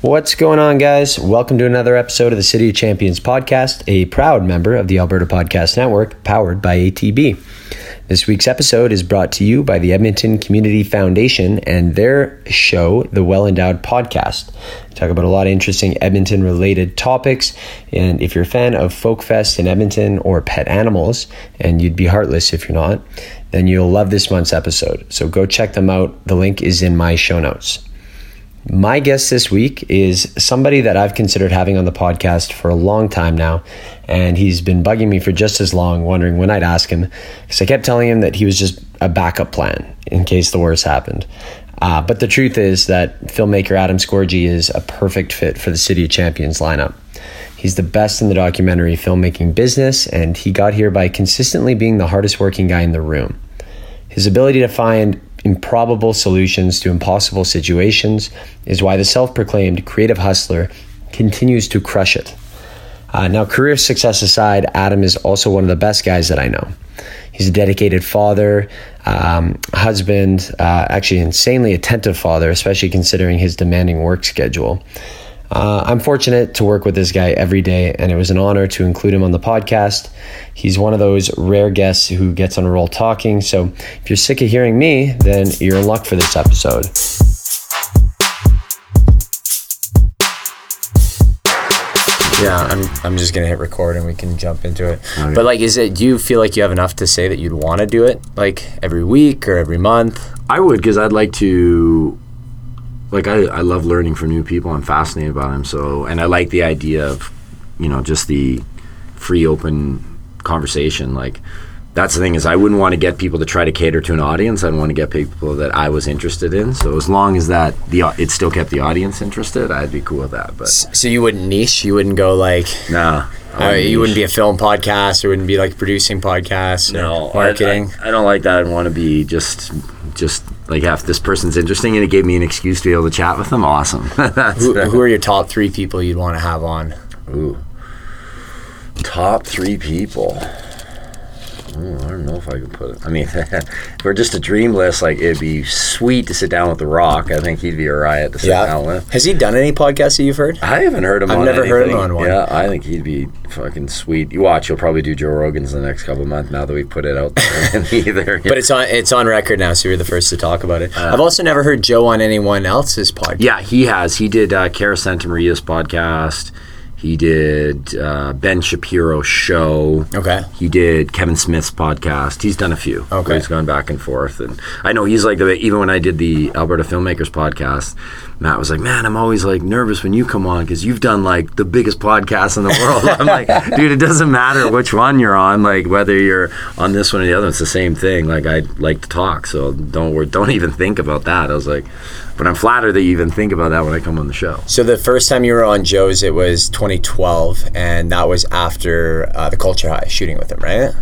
What's going on, guys? Welcome to another episode of the City of Champions podcast, a proud member of the Alberta Podcast Network, powered by ATB. This week's episode is brought to you by the Edmonton Community Foundation and their show, The Well Endowed Podcast. Talk about a lot of interesting Edmonton related topics. And if you're a fan of Folkfest in Edmonton or pet animals, and you'd be heartless if you're not, then you'll love this month's episode. So go check them out. The link is in my show notes. My guest this week is somebody that I've considered having on the podcast for a long time now, and he's been bugging me for just as long, wondering when I'd ask him, because I kept telling him that he was just a backup plan in case the worst happened. Uh, but the truth is that filmmaker Adam Scorgie is a perfect fit for the City of Champions lineup. He's the best in the documentary filmmaking business, and he got here by consistently being the hardest working guy in the room. His ability to find improbable solutions to impossible situations is why the self proclaimed creative hustler continues to crush it. Uh, now, career success aside, Adam is also one of the best guys that I know. He's a dedicated father, um, husband, uh, actually, insanely attentive father, especially considering his demanding work schedule. Uh, I'm fortunate to work with this guy every day, and it was an honor to include him on the podcast. He's one of those rare guests who gets on a roll talking. So if you're sick of hearing me, then you're in luck for this episode. Yeah, I'm. I'm just gonna hit record and we can jump into it. Okay. But like, is it? Do you feel like you have enough to say that you'd want to do it, like every week or every month? I would because I'd like to. Like I, I love learning from new people. I'm fascinated by them. So, and I like the idea of, you know, just the free, open conversation. Like, that's the thing is I wouldn't want to get people to try to cater to an audience. I'd want to get people that I was interested in. So as long as that the it still kept the audience interested, I'd be cool with that. But So you wouldn't niche. You wouldn't go like. nah, Uh, you wouldn't be a film podcast, or wouldn't be like producing podcasts, no marketing. I, I, I don't like that. I want to be just just like yeah, if this person's interesting and it gave me an excuse to be able to chat with them. Awesome. Who, who are your top three people you'd want to have on? Ooh. Top three people. Ooh, I don't know if I can put it. I mean, if we're just a dream list, like it'd be sweet to sit down with The Rock. I think he'd be a riot to sit down with. Has he done any podcasts that you've heard? I haven't heard him I've on never heard him on one. Yeah, I think he'd be fucking sweet. You watch, he'll probably do Joe Rogan's in the next couple of months now that we put it out there. Either. But it's on it's on record now, so you're the first to talk about it. I've also never heard Joe on anyone else's podcast. Yeah, he has. He did uh, Cara Santa Maria's podcast. He did uh, Ben Shapiro's show. Okay. He did Kevin Smith's podcast. He's done a few. Okay. He's gone back and forth, and I know he's like the even when I did the Alberta Filmmakers podcast, Matt was like, "Man, I'm always like nervous when you come on because you've done like the biggest podcast in the world." I'm like, "Dude, it doesn't matter which one you're on. Like whether you're on this one or the other, it's the same thing. Like I like to talk, so don't worry, don't even think about that." I was like, "But I'm flattered that you even think about that when I come on the show." So the first time you were on Joe's, it was 2012, and that was after uh, the Culture High shooting with him, right?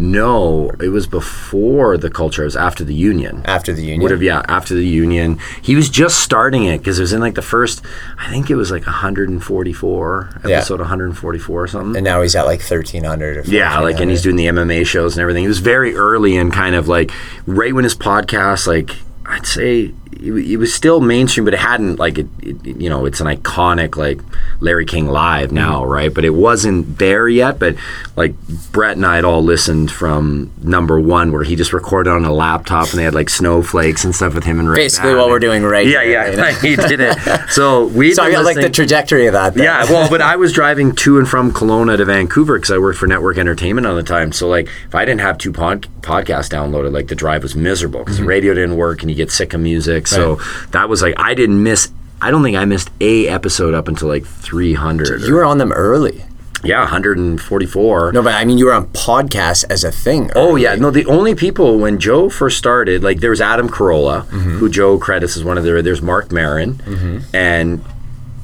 No, it was before the culture. It was after the union. After the union. Would have yeah after the union. He was just starting it because it was in like the first. I think it was like 144 Yeah. episode 144 or something. and now he's at like 1300 or yeah, like and he's doing the MMA shows and everything. He was very early and kind of like right when his podcast like I'd say it, it was still mainstream, but it hadn't like it, it. You know, it's an iconic like Larry King live now, Mm-hmm. right? But it wasn't there yet. But like Brett and I had all listened from number one, where he just recorded on a laptop, and they had like snowflakes and stuff with him and Ray Basically what we're doing right Yeah, yeah, right he did it. So we. So I got like the trajectory of that. Then. Yeah, well, but I was driving to and from Kelowna to Vancouver because I worked for Network Entertainment on the time. So, like, if I didn't have two pod- podcasts downloaded, like, the drive was miserable because the radio didn't work and you get sick of music. So that was like I didn't miss. I don't think I missed a episode up until like 300. you were on them early. yeah, 144. No, but I mean you were on podcasts as a thing. Oh yeah, no. The only people when Joe first started, like there was Adam Carolla, mm-hmm. who Joe credits as one of their. There's Marc Maron, mm-hmm. and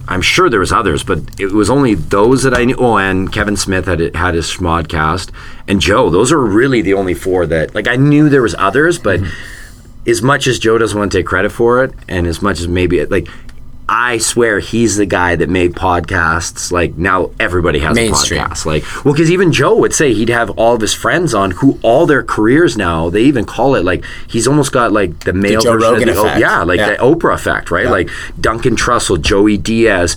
I'm sure there was others, but it was only those that I knew. Oh, and Kevin Smith had had his SModcast, and Joe. Those are really the only four that like I knew there was others, but mm-hmm. As much as Joe doesn't want to take credit for it, and as much as maybe like I swear he's the guy that made podcasts. Like now, everybody has Mainstream. a podcast. Like, well, because even Joe would say he'd have all of his friends on who all their careers now. They even call it like he's almost got like the male Joe version Rogan of the, effect. yeah, like Yeah. the Oprah effect, right? Like Duncan Trussell, Joey Diaz.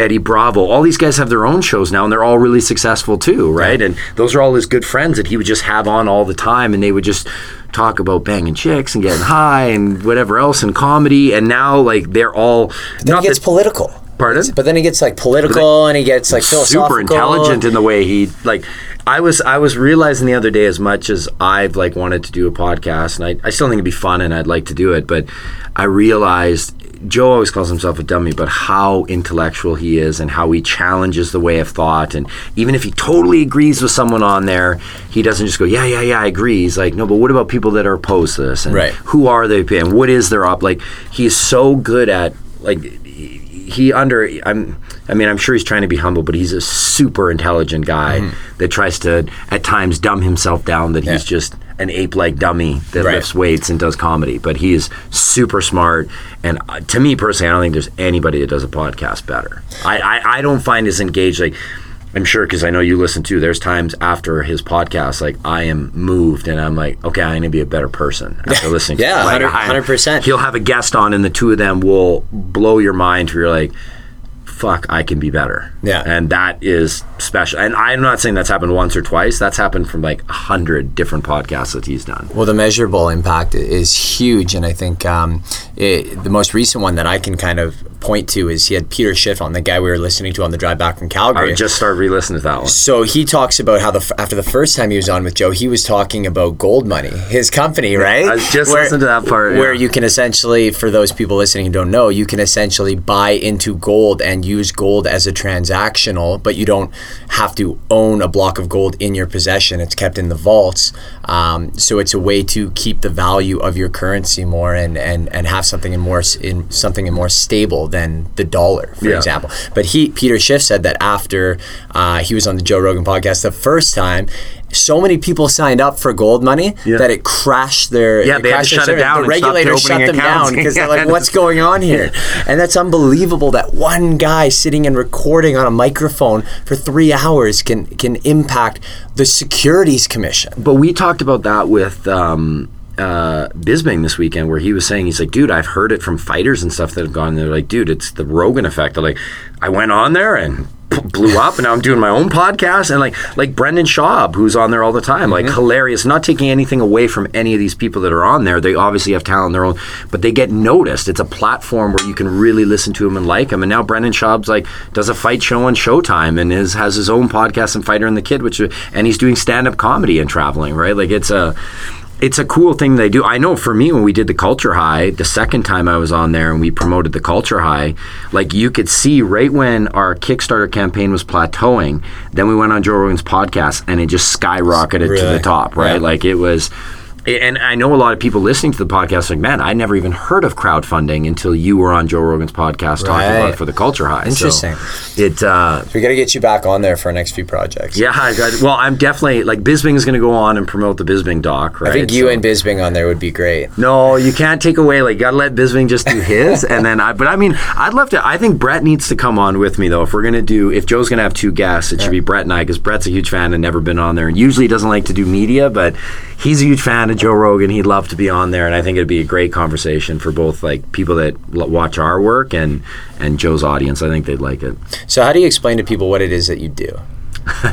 Eddie Bravo, all these guys have their own shows now, and they're all really successful too, right? And those are all his good friends that he would just have on all the time, and they would just talk about banging chicks and getting high and whatever else in comedy. And now, like, they're all Then not he gets that- political. Pardon? But then he gets like political and he gets like philosophical. super intelligent in the way he like I was I was realizing the other day as much as I've like wanted to do a podcast and I, I still think it'd be fun and I'd like to do it but I realized Joe always calls himself a dummy but how intellectual he is and how he challenges the way of thought. And even if he totally agrees with someone on there he doesn't just go yeah yeah yeah I agree. He's like no but what about people that are opposed to this? And Right. who are they? And what is their op like he's so good at like he he under I'm I mean I'm sure he's trying to be humble but he's a super intelligent guy mm-hmm. that tries to at times dumb himself down that he's just an ape like dummy that Right. lifts weights and does comedy but he is super smart and uh, to me personally I don't think there's anybody that does a podcast better I I, I don't find as engaged like I'm sure because I know you listen too. There's times after his podcast, like I am moved and I'm like, okay, I'm gonna be a better person after listening. to Yeah, it. Like, 100 I- 100%. He'll have a guest on, and the two of them will blow your mind. Where you're like, fuck, I can be better. Yeah. and that is special. And I'm not saying that's happened once or twice. That's happened from like a hundred different podcasts that he's done. Well, the measurable impact is huge, and I think um, it, the most recent one that I can kind of point to is he had Peter Schiff on, the guy we were listening to on the drive back from Calgary. would just start re-listening to that one. so he talks about how the after the first time he was on with Joe, he was talking about Gold Money, his company, right? I just listening to that part, where yeah. you can essentially, for those people listening who don't know, you can essentially buy into gold and use gold as a transactional, but you don't have to own a block of gold in your possession. It's kept in the vaults, um, so it's a way to keep the value of your currency more and and, and have something in more in something in more stable than the dollar, for Yeah. example. But he Peter Schiff said that after uh, he was on the Joe Rogan podcast the first time. So many people signed up for gold money Yeah. that it crashed their Yeah, they had to shut it down The regulators shut them accounts. down because they're like, "What's going on here?" And that's unbelievable that one guy sitting and recording on a microphone for three hours can can impact the Securities Commission. But we talked about that with um, uh, Bisping this weekend, where he was saying, he's like, dude, I've heard it from fighters and stuff that have gone. They're like, dude, it's the Rogan effect. They're like, I went on there and blew up, and now I'm doing my own podcast, and like like Brendan Schaub, who's on there all the time, like hilarious. Not taking anything away from any of these people that are on there. They obviously have talent their own, but they get noticed. It's a platform where you can really listen to them and like them. And now Brendan Schaub's like does a fight show on Showtime and is has his own podcast and Fighter and the Kid, which and he's doing stand up comedy and traveling. Right, like it's a it's a cool thing they do. I know for me when we did the Culture High, the second time I was on there and we promoted the Culture High, like you could see right when our Kickstarter campaign was plateauing, then we went on Joe Rogan's podcast and it just skyrocketed to the top, right? Yeah. Like it was and I know a lot of people listening to the podcast like, man, I never even heard of crowdfunding until you were on Joe Rogan's podcast talking about it for the Culture High. So Interesting. it uh, We got to get you back on there for our next few projects. yeah, I got, well, I'm definitely like Bisping is going to go on and promote the Bisping doc, right? I think you So- and Bisping on there would be great. No, you can't take away. Like, you gotta let Bisping just do his, and then I. But I mean, I'd love to. I think Brett needs to come on with me though. If we're gonna do, if Joe's gonna have two guests, it should be Brett and I, because Brett's a huge fan and never been on there, and usually doesn't like to do media, but he's a huge fan of Joe Rogan. He'd love to be on there, and I think it'd be a great conversation for both like people that l- watch our work and and Joe's audience. I think they'd like it. So how do you explain to people what it is that you do?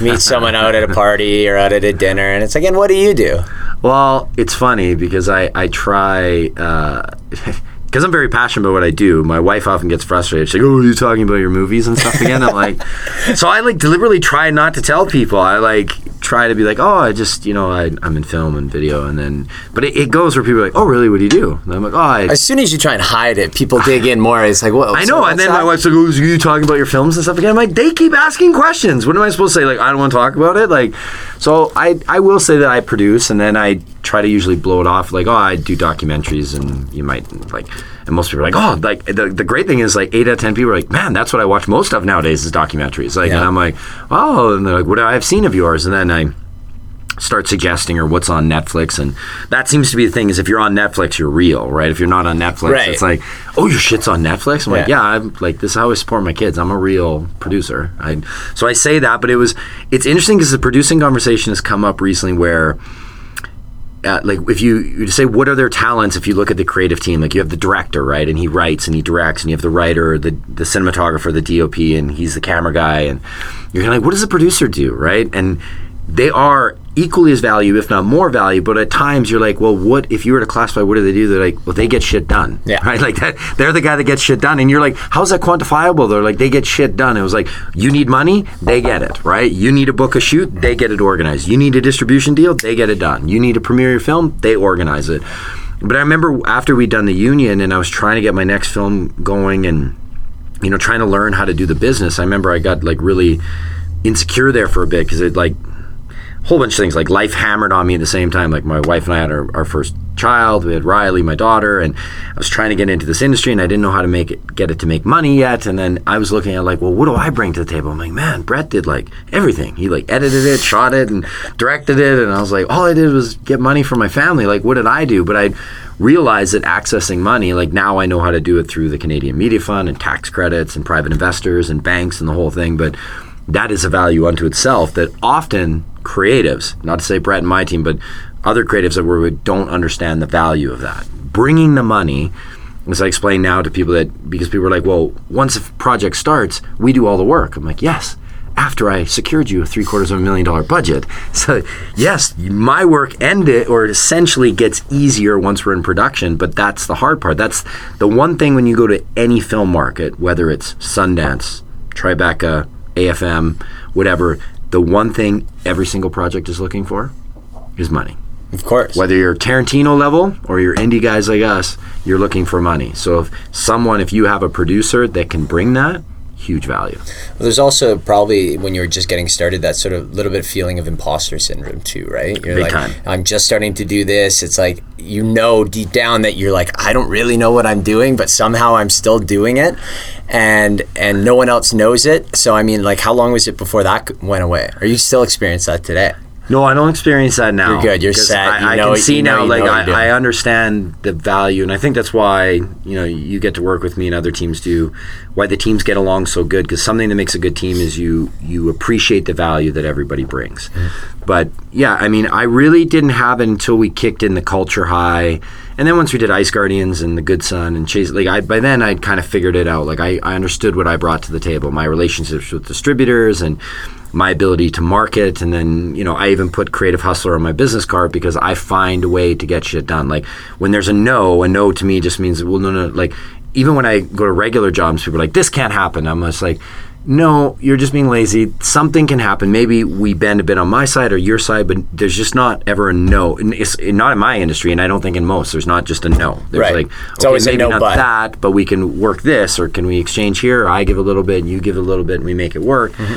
Meet someone out at a party or out at a dinner, and it's like, and what do you do? Well, it's funny because I I try. Uh, Because I'm very passionate about what I do, my wife often gets frustrated. She's like, "Oh, you're you talking about your movies and stuff again?" I'm like, so I like deliberately try not to tell people. I like try to be like, "Oh, I just, you know, I, I'm in film and video," and then, but it, it goes where people are like, "Oh, really? What do you do?" And I'm like, "Oh, I, As soon as you try and hide it, people dig in more. It's like, what? I know." and then my wife's like, "Oh, are you talking about your films and stuff again?" I'm like, "They keep asking questions. What am I supposed to say? Like, I don't want to talk about it." Like, so I I will say that I produce, and then I try to usually blow it off like, "Oh, I do documentaries," and you might like. And most people are like, oh, like the, the great thing is like eight out of ten people are like, man, that's what I watch most of nowadays is documentaries. Like, Yeah. and I'm like, oh, and they're like, what I've seen of yours, and then I start suggesting or what's on Netflix and that seems to be the thing is if you're on Netflix you're real right if you're not on Netflix Right. it's like oh your shit's on Netflix I'm like Yeah. yeah I'm like this is how I support my kids I'm a real producer I so I say that but it was it's interesting because the producing conversation has come up recently where uh, like if you, you say what are their talents if you look at the creative team? Like you have the director right? And he writes and he directs and you have the writer the the cinematographer the DOP and he's the camera guy. And you're kinda like what does the producer do right? And they are equally as value if not more value but at times you're like well what if you were to classify what do they do they're like well they get shit done Yeah. right? Like that they're the guy that gets shit done and you're like how's that quantifiable they're like they get shit done. It was like you need money they get it right? You need to book a shoot they get it organized. You need a distribution deal they get it done. You need to premiere your film they organize it. But i remember after we'd done the union and i was trying to get my next film going and you know trying to learn how to do the business i remember i got like really insecure there for a bit because it like whole bunch of things like life hammered on me at the same time. Like my wife and i had our, our first child. We had riley my daughter and i was trying to get into this industry and i didn't know how to make it get it to make money yet. And then i was looking at like well what do i bring to the table? I'm like man brett did like everything. He like edited it shot it and directed it. And i was like all i did was get money for my family. Like what did i do? But i realized that accessing money like now i know how to do it through the canadian media fund and tax credits and private investors and banks and the whole thing. But that is a value unto itself that often creatives, not to say Brett and my team, but other creatives that we don't understand the value of that. Bringing the money, as I explain now to people that, because people are like, well, once a project starts, we do all the work. I'm like, yes. After I secured you a three quarters of a million dollar budget. So, yes, my work ended or it essentially gets easier once we're in production, but that's the hard part. That's the one thing when you go to any film market, whether it's Sundance, Tribeca, AFM, whatever, the one thing every single project is looking for is money. Of course. Whether you're Tarantino level or you're indie guys like us, you're looking for money. So if someone, if you have a producer that can bring that, huge value. There's also probably when you're just getting started that sort of little bit feeling of imposter syndrome too, right? You're Big like, time. I'm just starting to do this. It's like you know deep down that you're like, I don't really know what I'm doing, but somehow I'm still doing it, and and no one else knows it. So I mean, like, how long was it before that went away? Are you still experiencing that today? No, I don't experience that now. You're good. You're set. I, You I know- can see you know now, like know what you're doing. I, I understand the value, and I think that's why you know you get to work with me and other teams do. Why the teams get along so good? Because something that makes a good team is you you appreciate the value that everybody brings. Mm-hmm. But yeah, I mean, I really didn't have it until we kicked in the culture high, and then once we did Ice Guardians and the Good Son and Chase, like I by then I'd kind of figured it out. Like I, I understood what I brought to the table, my relationships with distributors and my ability to market and then you know i even put creative hustler on my business card because i find a way to get shit done. Like when there's a no a no to me just means well no no like even when i go to regular jobs people are like this can't happen. I'm just like no you're just being lazy. Something can happen. Maybe we bend a bit on my side or your side but there's just not ever a no. And it's not in my industry and i don't think in most. There's not just a no. There's Right. like It's okay, always a maybe no not but. that but we can work this or can we exchange here? I give a little bit and you give a little bit and we make it work mm-hmm.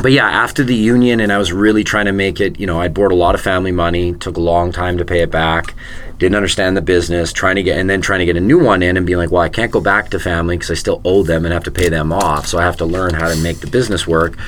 But yeah, after the union, and I was really trying to make it. You know, I'd borrowed a lot of family money. Took a long time to pay it back. Didn't understand the business. Trying to get, and then trying to get a new one in, and being like, well, I can't go back to family because I still owe them and have to pay them off. So I have to learn how to make the business work.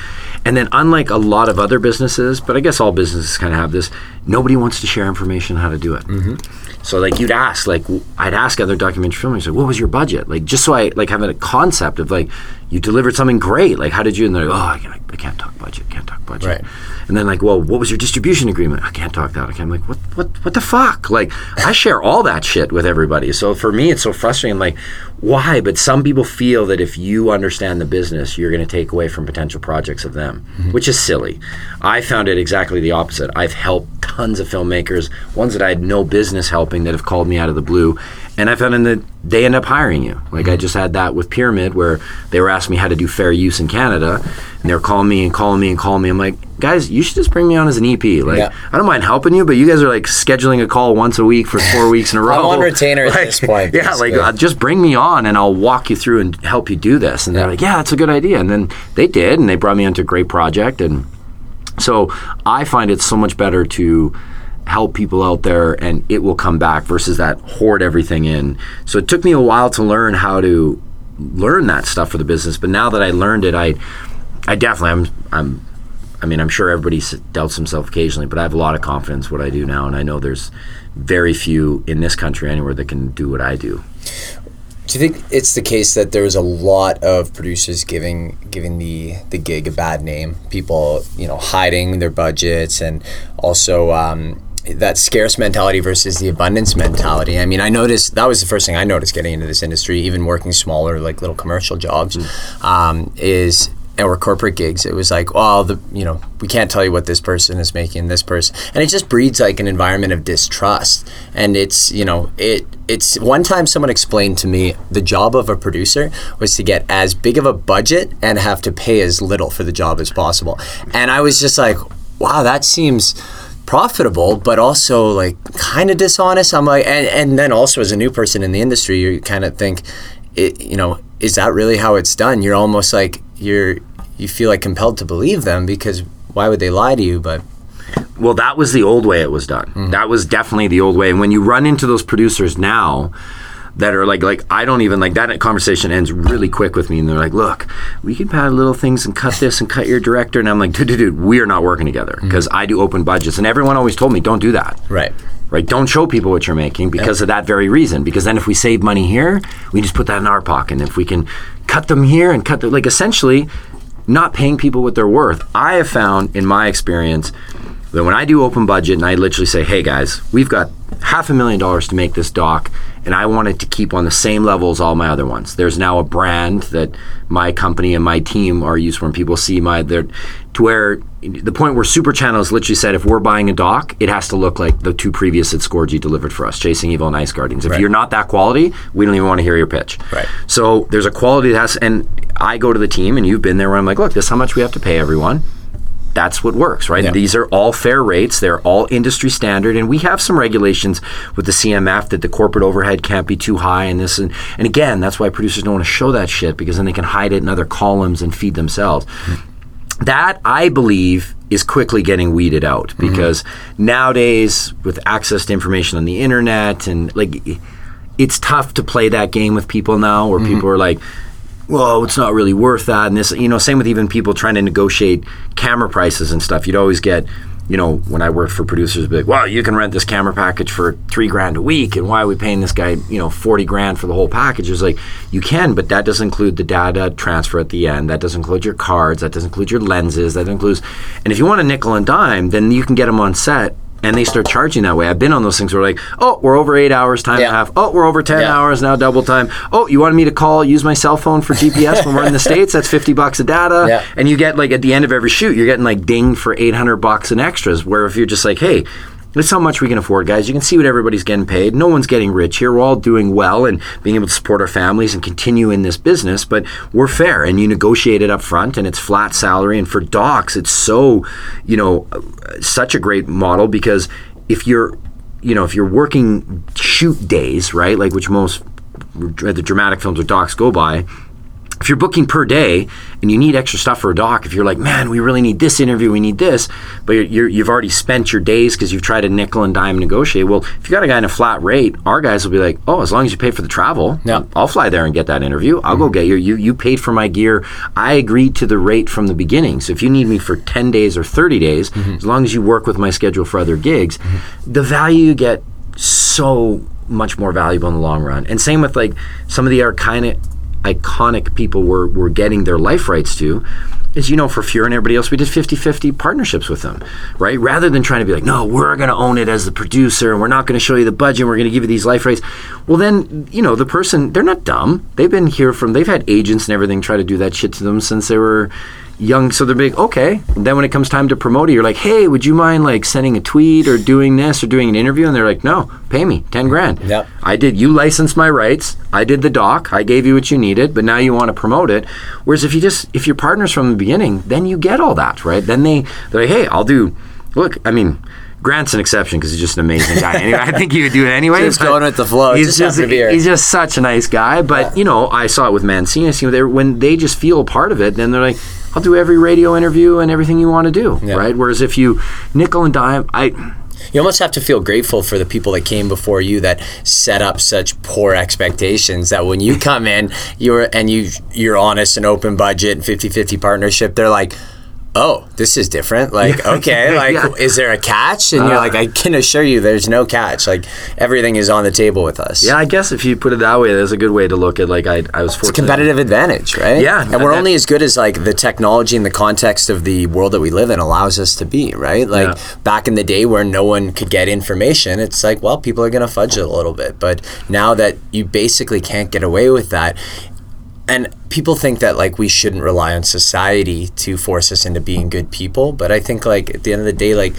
And then, unlike a lot of other businesses, but I guess all businesses kind of have this, nobody wants to share information on how to do it. Mm-hmm. So like you'd ask, like I'd ask other documentary filmmakers, like, what was your budget? Like just so I like have a concept of like you delivered something great. Like how did you? And they're like, oh, I can't, I can't talk budget, can't talk budget. Right. And then like, well, what was your distribution agreement? I can't talk that. I can't. I'm like, what, what, what the fuck? Like I share all that shit with everybody. So for me, it's so frustrating. Like, why? But some people feel that if you understand the business, you're going to take away from potential projects of them, mm-hmm. which is silly. I found it exactly the opposite. I've helped tons of filmmakers, ones that I had no business helping, that have called me out of the blue, and I found that they end up hiring you. Like I just had that with Pyramid, where they were asking me how to do fair use in Canada, and they're calling me and calling me and calling me. I'm like, guys, you should just bring me on as an EP. Like Yeah. I don't mind helping you, but you guys are like scheduling a call once a week for four weeks in a row. I'm on retainer at this point, Yeah, like uh, just bring me on and I'll walk you through and help you do this. And they're like, yeah, that's a good idea. And then they did, and they brought me onto a great project. And so I find it so much better to help people out there and it will come back versus that hoard everything in. So it took me a while to learn how to learn that stuff for the business, but now that I learned it, I I definitely I'm I'm I mean, I'm sure everybody doubts himself occasionally, but I have a lot of confidence what I do now, and I know there's very few in this country anywhere that can do what I do. Do you think it's the case that there's a lot of producers giving giving the the gig a bad name? People, you know, hiding their budgets and also um, that scarce mentality versus the abundance mentality. I mean, I noticed that was the first thing I noticed getting into this industry, even working smaller, like little commercial jobs, um, is or corporate gigs. It was like, well, the you know, we can't tell you what this person is making, this person, and it just breeds like an environment of distrust. And it's you know, it it's one time someone explained to me the job of a producer was to get as big of a budget and have to pay as little for the job as possible. And I was just like, wow, that seems profitable but also like kind of dishonest i'm like and, and then also as a new person in the industry you kind of think it, you know is that really how it's done you're almost like you're you feel like compelled to believe them because why would they lie to you but Well, that was the old way it was done. Mm-hmm. That was definitely the old way. And when you run into those producers now that are like, like I don't even like that conversation ends really quick with me, and they're like, "Look, we can pad little things and cut this and cut your director," and I'm like, "Dude, dude, dude we are not working together mm-hmm. because I do open budgets." And everyone always told me, "Don't do that." right Right? Don't show people what you're making because of that very reason. Because then if we save money here, we just put that in our pocket. And if we can cut them here and cut the like essentially not paying people what they're worth. I have found in my experience that when I do open budget and I literally say, "Hey guys, we've got half a million dollars to make this doc and I wanted to keep on the same level as all my other ones." There's now a brand that my company and my team are used when people see my they're to where the point where Super Channels literally said if we're buying a doc, it has to look like the two previous that Scorgie delivered for us, Chasing Evil and Ice Guardians. If Right. you're not that quality, we don't even want to hear your pitch. Right. So there's a quality that has, and I go to the team, and you've been there where I'm like, look, this is how much we have to pay everyone. That's what works, right? Yeah. These are all fair rates. They're all industry standard, and we have some regulations with the CMF that the corporate overhead can't be too high, and this, and, and again, that's why producers don't want to show that shit because then they can hide it in other columns and feed themselves mm-hmm. that I believe is quickly getting weeded out mm-hmm. because nowadays with access to information on the internet and like it's tough to play that game with people now where mm-hmm. people are like well it's not really worth that and this you know same with even people trying to negotiate camera prices and stuff you'd always get you know, when I worked for producers, be like, well, you can rent this camera package for three grand a week, and why are we paying this guy, you know, 40 grand for the whole package? It's like, you can, but that doesn't include the data transfer at the end. That doesn't include your cards. That doesn't include your lenses. That includes, and if you want a nickel and dime, then you can get them on set. And they start charging that way. I've been on those things where like, oh, we're over eight hours, time and a half. Oh, we're over ten Yeah. hours now, double time. Oh, you wanted me to call, use my cell phone for GPS when we're in the states? That's fifty bucks of data Yeah. and you get like at the end of every shoot you're getting like ding for 800 bucks in extras where if you're just like hey is how much we can afford guys. You can see what everybody's getting paid. No one's getting rich here. We're all doing well and being able to support our families and continue in this business but we're fair. And you negotiate it up front and it's flat salary. And for docs it's so you know such a great model because if you're you know if you're working shoot days right like which most the dramatic films or docs go by if you're booking per day and you need extra stuff for a doc, if you're like, man, we really need this interview, we need this, but you're, you're, you've already spent your days because you've tried to nickel and dime negotiate. Well, if you got a guy in a flat rate, our guys will be like, oh, as long as you pay for the travel, Yeah. I'll fly there and get that interview. I'll go mm-hmm. get you. You you paid for my gear. I agreed to the rate from the beginning. So if you need me for 10 days or 30 days, mm-hmm. as long as you work with my schedule for other gigs, mm-hmm. the value you get so much more valuable in the long run. And same with like some of the arcanic iconic people we're, we're getting their life rights to is you know for Fury and everybody else we did 50-50 partnerships with them right? Rather than trying to be like no we're going to own it as the producer and we're not going to show you the budget and we're going to give you these life rights. Well then you know the person they're not dumb. They've been here from they've had agents and everything try to do that shit to them since they were young so they're big okay and then when it comes time to promote it you're like hey would you mind like sending a tweet or doing this or doing an interview and they're like no pay me 10 grand Yep. I did. You licensed my rights. I did the doc. I gave you what you needed, but now you want to promote it. Whereas if you just if you're partners from the beginning, then you get all that, right? Then they they're like, hey, I'll do. Look, I mean. Grant's an exception because he's just an amazing guy. Anyway, I think he would do it anyway. Just going with the flow. He's Just just, happened to be here. he's just such a nice guy. But you know, I saw it with Mancini. See, they when they just feel a part of it, then they're like, "I'll do every radio interview and everything you want to do." Yeah. Right. Whereas if you nickel and dime, I You almost have to feel grateful for the people that came before you that set up such poor expectations that when you come in, you're and you you're honest and open budget and 50-50 partnership, they're like oh, this is different. Like, okay, like, Yeah. is there a catch? And you're uh, like, I can assure you, there's no catch. Like, everything is on the table with us. Yeah, I guess if you put it that way, that's a good way to look at. Like, I, I was fortunate. competitive advantage, right? Yeah, and we're only as good as like the technology and the context of the world that we live in allows us to be, right? Like Yeah. back in the day where no one could get information, it's like, well, people are going to fudge it a little bit, but now that you basically can't get away with that. And people think that like we shouldn't rely on society to force us into being good people, but I think like at the end of the day like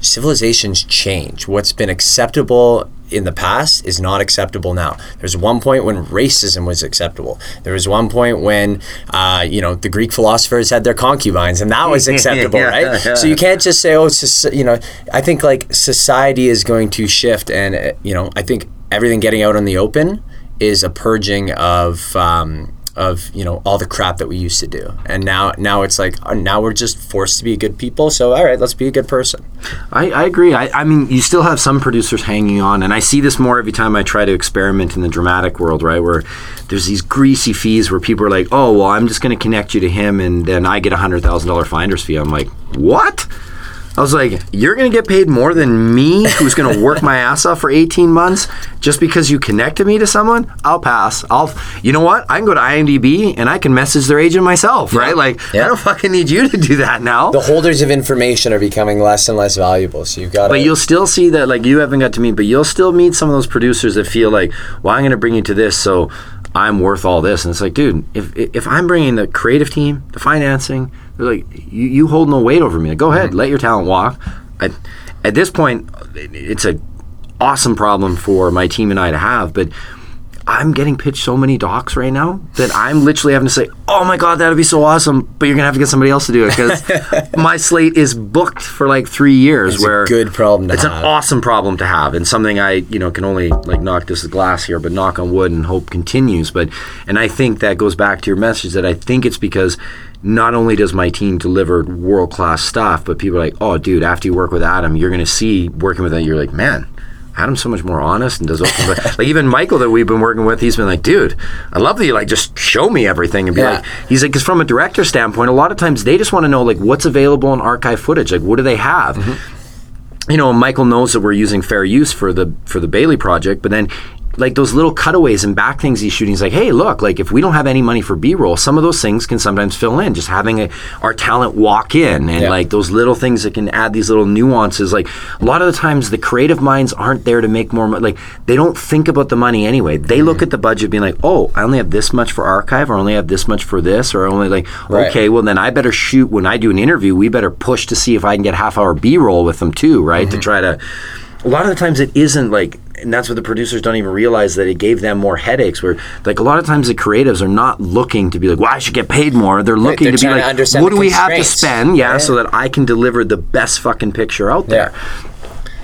civilizations change. What's been acceptable in the past is not acceptable now. There's one point when racism was acceptable. There was one point when, uh, you know, the Greek philosophers had their concubines, and that was acceptable, Yeah, right? yeah. So you can't just say, oh, it's just, you know, I think like society is going to shift, and uh, you know, I think everything getting out in the open is a purging of. Um, of you know all the crap that we used to do, and now now it's like uh, now we're just forced to be good people. So all right, let's be a good person. I, I agree. I, I mean, you still have some producers hanging on, and I see this more every time I try to experiment in the dramatic world, right? Where there's these greasy fees where people are like, "Oh, well, I'm just going to connect you to him, and then I get a hundred thousand dollar finder's fee." I'm like, "What?" I was like, "You're going to get paid more than me, who's going to work my ass off for 18 months just because you connected me to someone? I'll pass. I'll. You know what? I can go to IMDb and I can message their agent myself, right? Like, Yeah. I don't fucking need you to do that now." The holders of information are becoming less and less valuable. So you've got. But you'll still see that, like you haven't got to meet, but you'll still meet some of those producers that feel like, well, I'm going to bring you to this, so I'm worth all this. And it's like, dude, if if I'm bringing the creative team, the financing, they're like, you, you hold no weight over me. Go ahead, let your talent walk. I, at this point, it's a awesome problem for my team and I to have, but. I'm getting pitched so many docs right now that I'm literally having to say, "Oh my god, that'd be so awesome!" But you're gonna have to get somebody else to do it because my slate is booked for like three years. It's a where good problem to have it's have. an awesome problem to have, and something I you know can only like knock this glass here, but knock on wood and hope continues. But and I think that goes back to your message that I think it's because not only does my team deliver world class stuff, but people are like, "Oh, dude, after you work with Adam, you're gonna see working with that. You're like, man." Adam's so much more honest and does open, but, like even Michael that we've been working with. He's been like, dude, I love that you like just show me everything and be Yeah. like, he's like, because from a director standpoint, a lot of times they just want to know like what's available in archive footage, like what do they have, mm-hmm. you know, Michael knows that we're using fair use for the for the Bailey project, but then like those little cutaways and back things he's shooting, he's like, hey, look, like if we don't have any money for B roll, some of those things can sometimes fill in. Just having a, our talent walk in and Yeah. like those little things that can add these little nuances. Like a lot of the times, the creative minds aren't there to make more money. Like they don't think about the money anyway. They look Mm-hmm. at the budget, being like, oh, I only have this much for archive, or I only have this much for this, or I only like, Right. okay, well then I better shoot when I do an interview. We better push to see if I can get half hour B roll with them too, right? Mm-hmm. To try to. A lot of the times it isn't like, and that's what the producers don't even realize that it gave them more headaches. Where like a lot of times the creatives are not looking to be like, well, I should get paid more. They're looking they're to be trying to like, what do we have to spend? Yeah, right? so that I can deliver the best fucking picture out there. Yeah.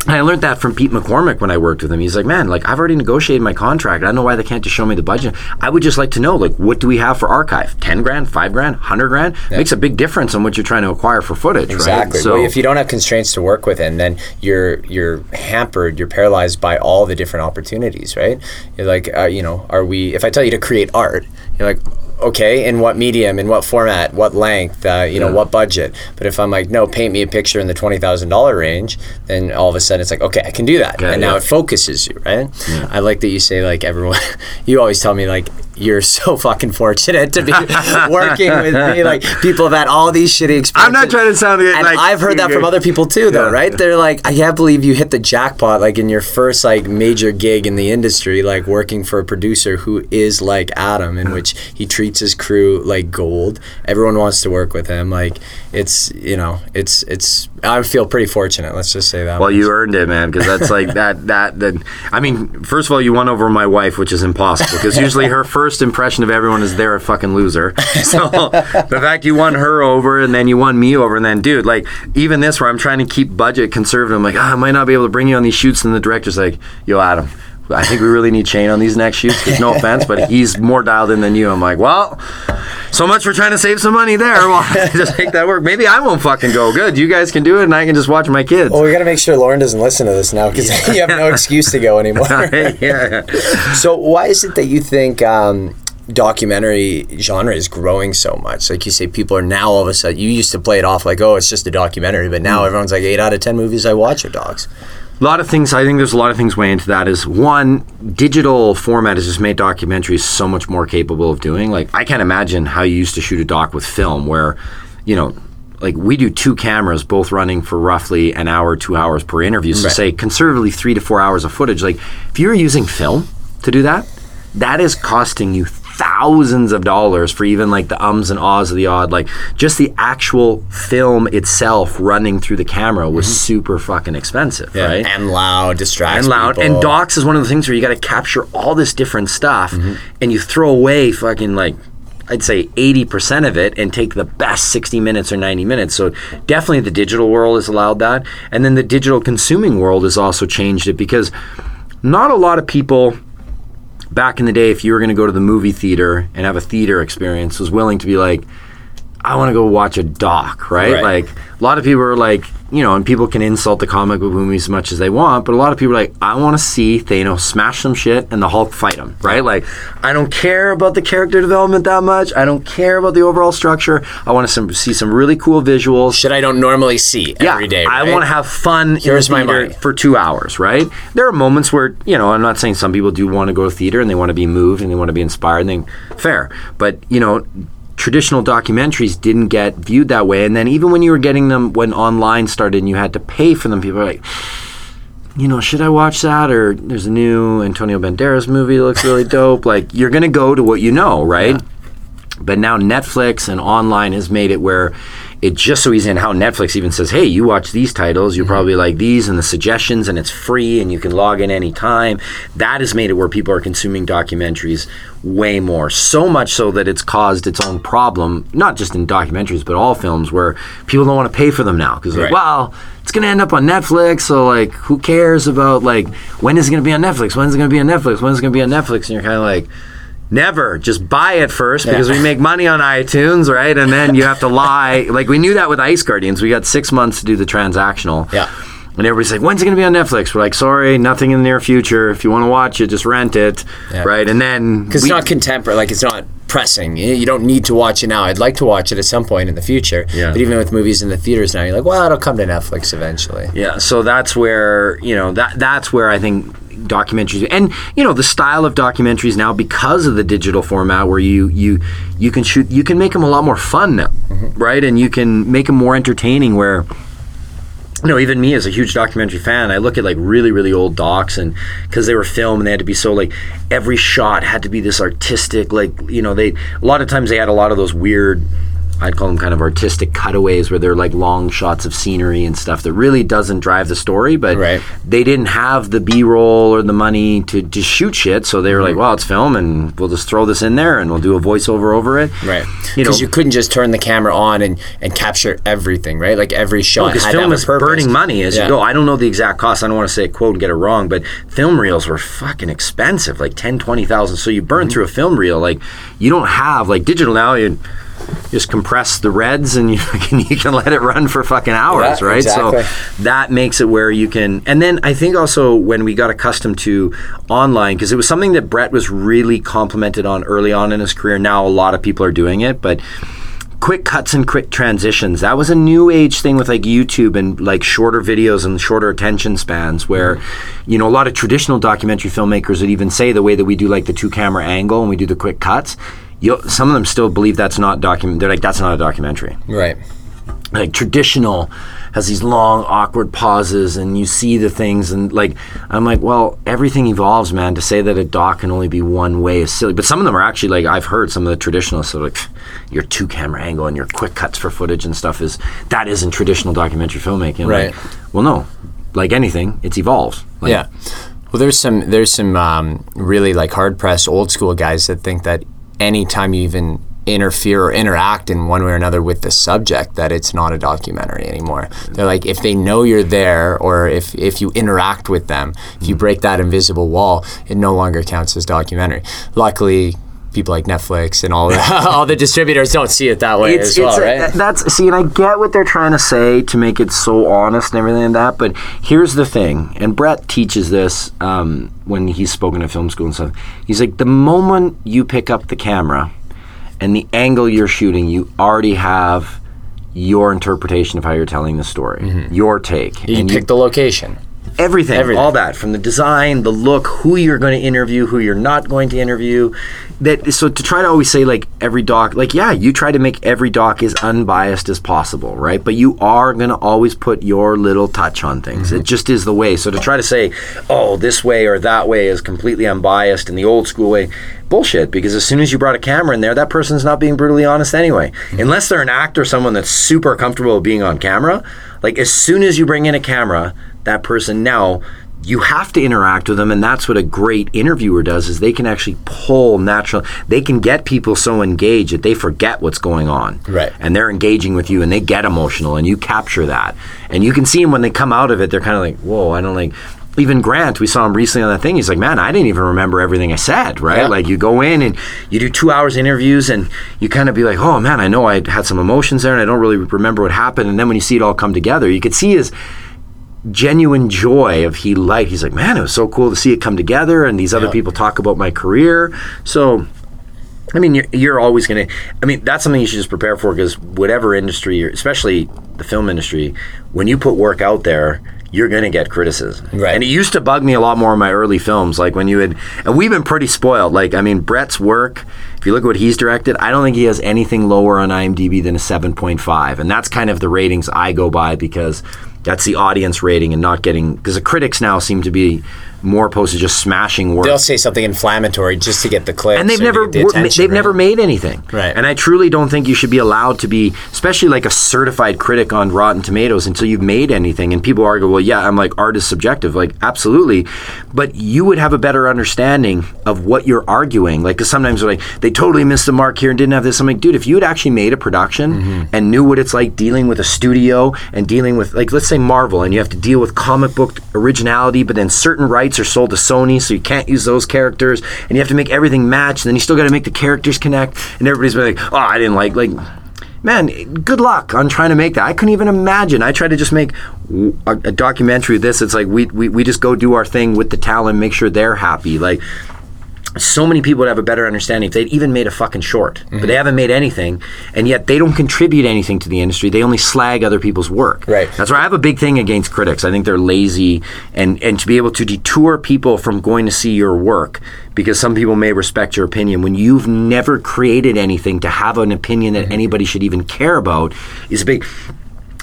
And I learned that from Pete McCormack when I worked with him. He's like, man, like I've already negotiated my contract. I don't know why they can't just show me the budget. I would just like to know, like, what do we have for archive? Ten grand, five grand, hundred grand makes a big difference on what you're trying to acquire for footage, Exactly. right? So well, if you don't have constraints to work within, then you're you're hampered. You're paralyzed by all the different opportunities, right? You're like, uh, you know, are we? If I tell you to create art, you're like, okay, in what medium, in what format, what length, uh, you know, Yeah. what budget. But if I'm like, no, paint me a picture in the twenty thousand dollar range, then all of a sudden it's like, okay, I can do that, Yeah, and now it focuses you, right? I like that you say like everyone. You always tell me like you're so fucking fortunate to be working with me. Like people have had all these shitty experiences. I'm not trying to sound And like I've heard that from other people too, though, Yeah, right? yeah. They're like, I can't believe you hit the jackpot, like in your first like major gig in the industry, like working for a producer who is like Adam, in which he treats his crew like gold. Everyone wants to work with him. Like it's, you know, it's it's. I feel pretty fortunate. Let's just say that. Well, much. you earned it, man, because that's like that. That that. I mean, first of all, you won over my wife, which is impossible because usually her first impression of everyone is they're a fucking loser. So the fact you won her over and then you won me over, and then, dude, like even this where I'm trying to keep budget conservative, I'm like, ah, I might not be able to bring you on these shoots, and the director's like, Yo, Adam. I think we really need Shane on these next shoots. Because no offense, but he's more dialed in than you. I'm like, well, so much for trying to save some money there. Well, just make that work. Maybe I won't fucking go. Good, you guys can do it, and I can just watch my kids. Well, we got to make sure Lauren doesn't listen to this now because you have no excuse to go anymore. yeah. So why is it that you think um, documentary genre is growing so much. Like you say, people are now all of a sudden. You used to play it off like, oh, it's just a documentary, but Hmm. now everyone's like, eight out of ten movies I watch are docs. A lot of things. I think there's a lot of things way into that. Is one digital format has just made documentaries so much more capable of doing. Like I can't imagine how you used to shoot a doc with film, where you know, like we do two cameras, both running for roughly an hour, two hours per interview. So Right. say conservatively three to four hours of footage. Like if you're using film to do that, that is costing you thousands of dollars for even like the ums and ahs of the odd like just the actual film itself running through the camera was mm-hmm. super fucking expensive right And loud, distracts and loud. people. And docs is one of the things where you got to capture all this different stuff, mm-hmm. and you throw away fucking like. I'd say 80% of it and take the best 60 minutes or 90 minutes. So definitely the digital world has allowed that. And then the digital consuming world has also changed it because not a lot of people back in the day, if you were going to go to the movie theater and have a theater experience, was willing to be like, I want to go watch a doc, right? Right. Like a lot of people are like, you know, and people can insult the comic book movies as much as they want, but a lot of people are like, I want to see Thanos smash some shit and the Hulk fight him, right? Like, I don't care about the character development that much. I don't care about the overall structure. I want to some, see some really cool visuals. shit I don't normally see every day. Right? I want to have fun Here's my money. for two hours, right? There are moments where, you know, I'm not saying some people do want to go to theater and they want to be moved and they want to be inspired and they, fair. But, you know, traditional documentaries didn't get viewed that way. And then even when you were getting them when online started and you had to pay for them, people were like, you know, should I watch that? Or there's a new Antonio Banderas movie that looks really dope. Like, you're going to go to what you know, right? But now Netflix and online has made it where it's just so easy. And how Netflix even says, hey, you watch these titles, you mm-hmm. probably like these and the suggestions, and it's free and you can log in anytime. That has made it where people are consuming documentaries way more. So much so that it's caused its own problem, not just in documentaries, but all films where people don't want to pay for them now. Because, like, well, it's going to end up on Netflix. So, like, who cares about, like, when is it going to be on Netflix? When is it going to be on Netflix? When is it going to be on Netflix? And you're kind of like, Never. Just buy it first because we make money on iTunes, right? And then you have to lie. Like we knew that with Ice Guardians. We got six months to do the transactional. Yeah. And everybody's like, when's it going to be on Netflix? We're like, sorry, nothing in the near future. If you want to watch it, just rent it, Yeah. right? And then Because it's not contemporary, like it's not pressing. You you don't need to watch it now. I'd like to watch it at some point in the future. Yeah. But even with movies in the theaters now, you're like, well, it'll come to Netflix eventually. Yeah, so that's where you know that that's where I think documentaries and you know the style of documentaries now because of the digital format where you you you can shoot you can make them a lot more fun now, mm-hmm. right? And you can make them more entertaining where you know, even me as a huge documentary fan, I look at like really, really old docs, and because they were filmed and they had to be so like every shot had to be this artistic, like you know, they a lot of times they had a lot of those weird. I'd call them kind of artistic cutaways where they're like long shots of scenery and stuff that really doesn't drive the story, but Right. they didn't have the B roll or the money to just shoot shit. So they were like, well, it's film and we'll just throw this in there and we'll do a voiceover over it. Right. You know, Because you, couldn't just turn the camera on and, and capture everything, right? Like every shot because to film is purpose. burning money as Yeah. you go. I don't know the exact cost. I don't want to say a quote and get it wrong, but film reels were fucking expensive, like 10, 20,000. So you Mm-hmm. burn through a film reel. Like you don't have like digital now. You just compress the reds and you can you can let it run for fucking hours, Yeah, right? exactly. So that makes it where you can. And then I think also when we got accustomed to online, because it was something that Brett was really complimented on early on in his career. Now a lot of people are doing it, but quick cuts and quick transitions. That was a new age thing with like YouTube and like shorter videos and shorter attention spans where you know a lot of traditional documentary filmmakers would even say the way that we do like the two camera angle and we do the quick cuts. You, some of them still believe that's not document. They're like that's not a documentary Right. like traditional has these long awkward pauses and you see the things and like i'm like well everything evolves man to say that a doc can only be one way is silly but some of them are actually like i've heard some of the traditionalists are like your two camera angle and your quick cuts for footage and stuff is that isn't traditional documentary filmmaking Right. like, well no like anything it's evolved like, yeah. Well, there's some there's some um, really like hard pressed old school guys that think that anytime you even interfere or interact in one way or another with the subject that it's not a documentary anymore. They're like if they know you're there or if if you interact with them, if you mm. break that invisible wall, it no longer counts as documentary. Luckily, people like Netflix and all the, all the distributors don't see it that way as well, a- right? that's see, and I get what they're trying to say to make it so honest and everything like that. But here's the thing, and Brett teaches this um, when he's spoken at film school and stuff. He's like, the moment you pick up the camera and the angle you're shooting, you already have your interpretation of how you're telling the story, your take, Mm-hmm. you and pick the location. Everything, Everything. all that from the design, the look, who you're going to interview, who you're not going to interview. That so to try to always say like every doc, like yeah, you try to make every doc as unbiased as possible, right? But you are going to always put your little touch on things. Mm-hmm. It just is the way. So to try to say, oh, this way or that way is completely unbiased in the old school way. Bullshit, because as soon as you brought a camera in there, that person's not being brutally honest anyway. Mm-hmm. Unless they're an actor, someone that's super comfortable being on camera. Like as soon as you bring in a camera, that person now you have to interact with them and that's what a great interviewer does is they can actually pull natural they can get people so engaged that they forget what's going on Right. and they're engaging with you and they get emotional and you capture that and you can see them when they come out of it they're kind of like whoa i don't like even grant we saw him recently on that thing he's like man i didn't even remember everything i said right Yeah. like you go in and you do two hours interviews and you kind of be like oh man i know i had some emotions there and i don't really remember what happened and then when you see it all come together you could see his genuine joy of he liked he's like man it was so cool to see it come together and these other Yeah. people talk about my career so I mean, you're, you're always going to. I mean, that's something you should just prepare for because whatever industry, you're, especially the film industry, when you put work out there, you're going to get criticism. Right. And it used to bug me a lot more in my early films, like when you had. And we've been pretty spoiled. Like, I mean, Brett's work. If you look at what he's directed, I don't think he has anything lower on IMDb than a 7.5, and that's kind of the ratings I go by because that's the audience rating and not getting because the critics now seem to be more opposed to just smashing work They'll say something inflammatory just to get the clicks. and they've never the wor- they've right? never made anything Right. and i truly don't think you should be allowed to be especially like a certified critic on rotten tomatoes until you've made anything and people argue well yeah i'm like art is subjective like absolutely but you would have a better understanding of what you're arguing Like because sometimes they're like they totally missed the mark here and didn't have this i'm like dude if you had actually made a production Mm-hmm. and knew what it's like dealing with a studio and dealing with like let's say marvel and you have to deal with comic book originality but then certain rights are sold to sony so you can't use those characters and you have to make everything match and then you still got to make the characters connect and everybody's been like oh i didn't like like man good luck on trying to make that. I couldn't even imagine. I tried to just make a documentary of this. It's like we, we, we just go do our thing with the talent make sure they're happy. Like so many people would have a better understanding if they'd even made a fucking short, Mm-hmm. but they haven't made anything, and yet they don't contribute anything to the industry. They only slag other people's work. Right. That's why I have a big thing against critics. I think they're lazy, and and to be able to detour people from going to see your work because some people may respect your opinion when you've never created anything to have an opinion Mm-hmm. that anybody should even care about is a big.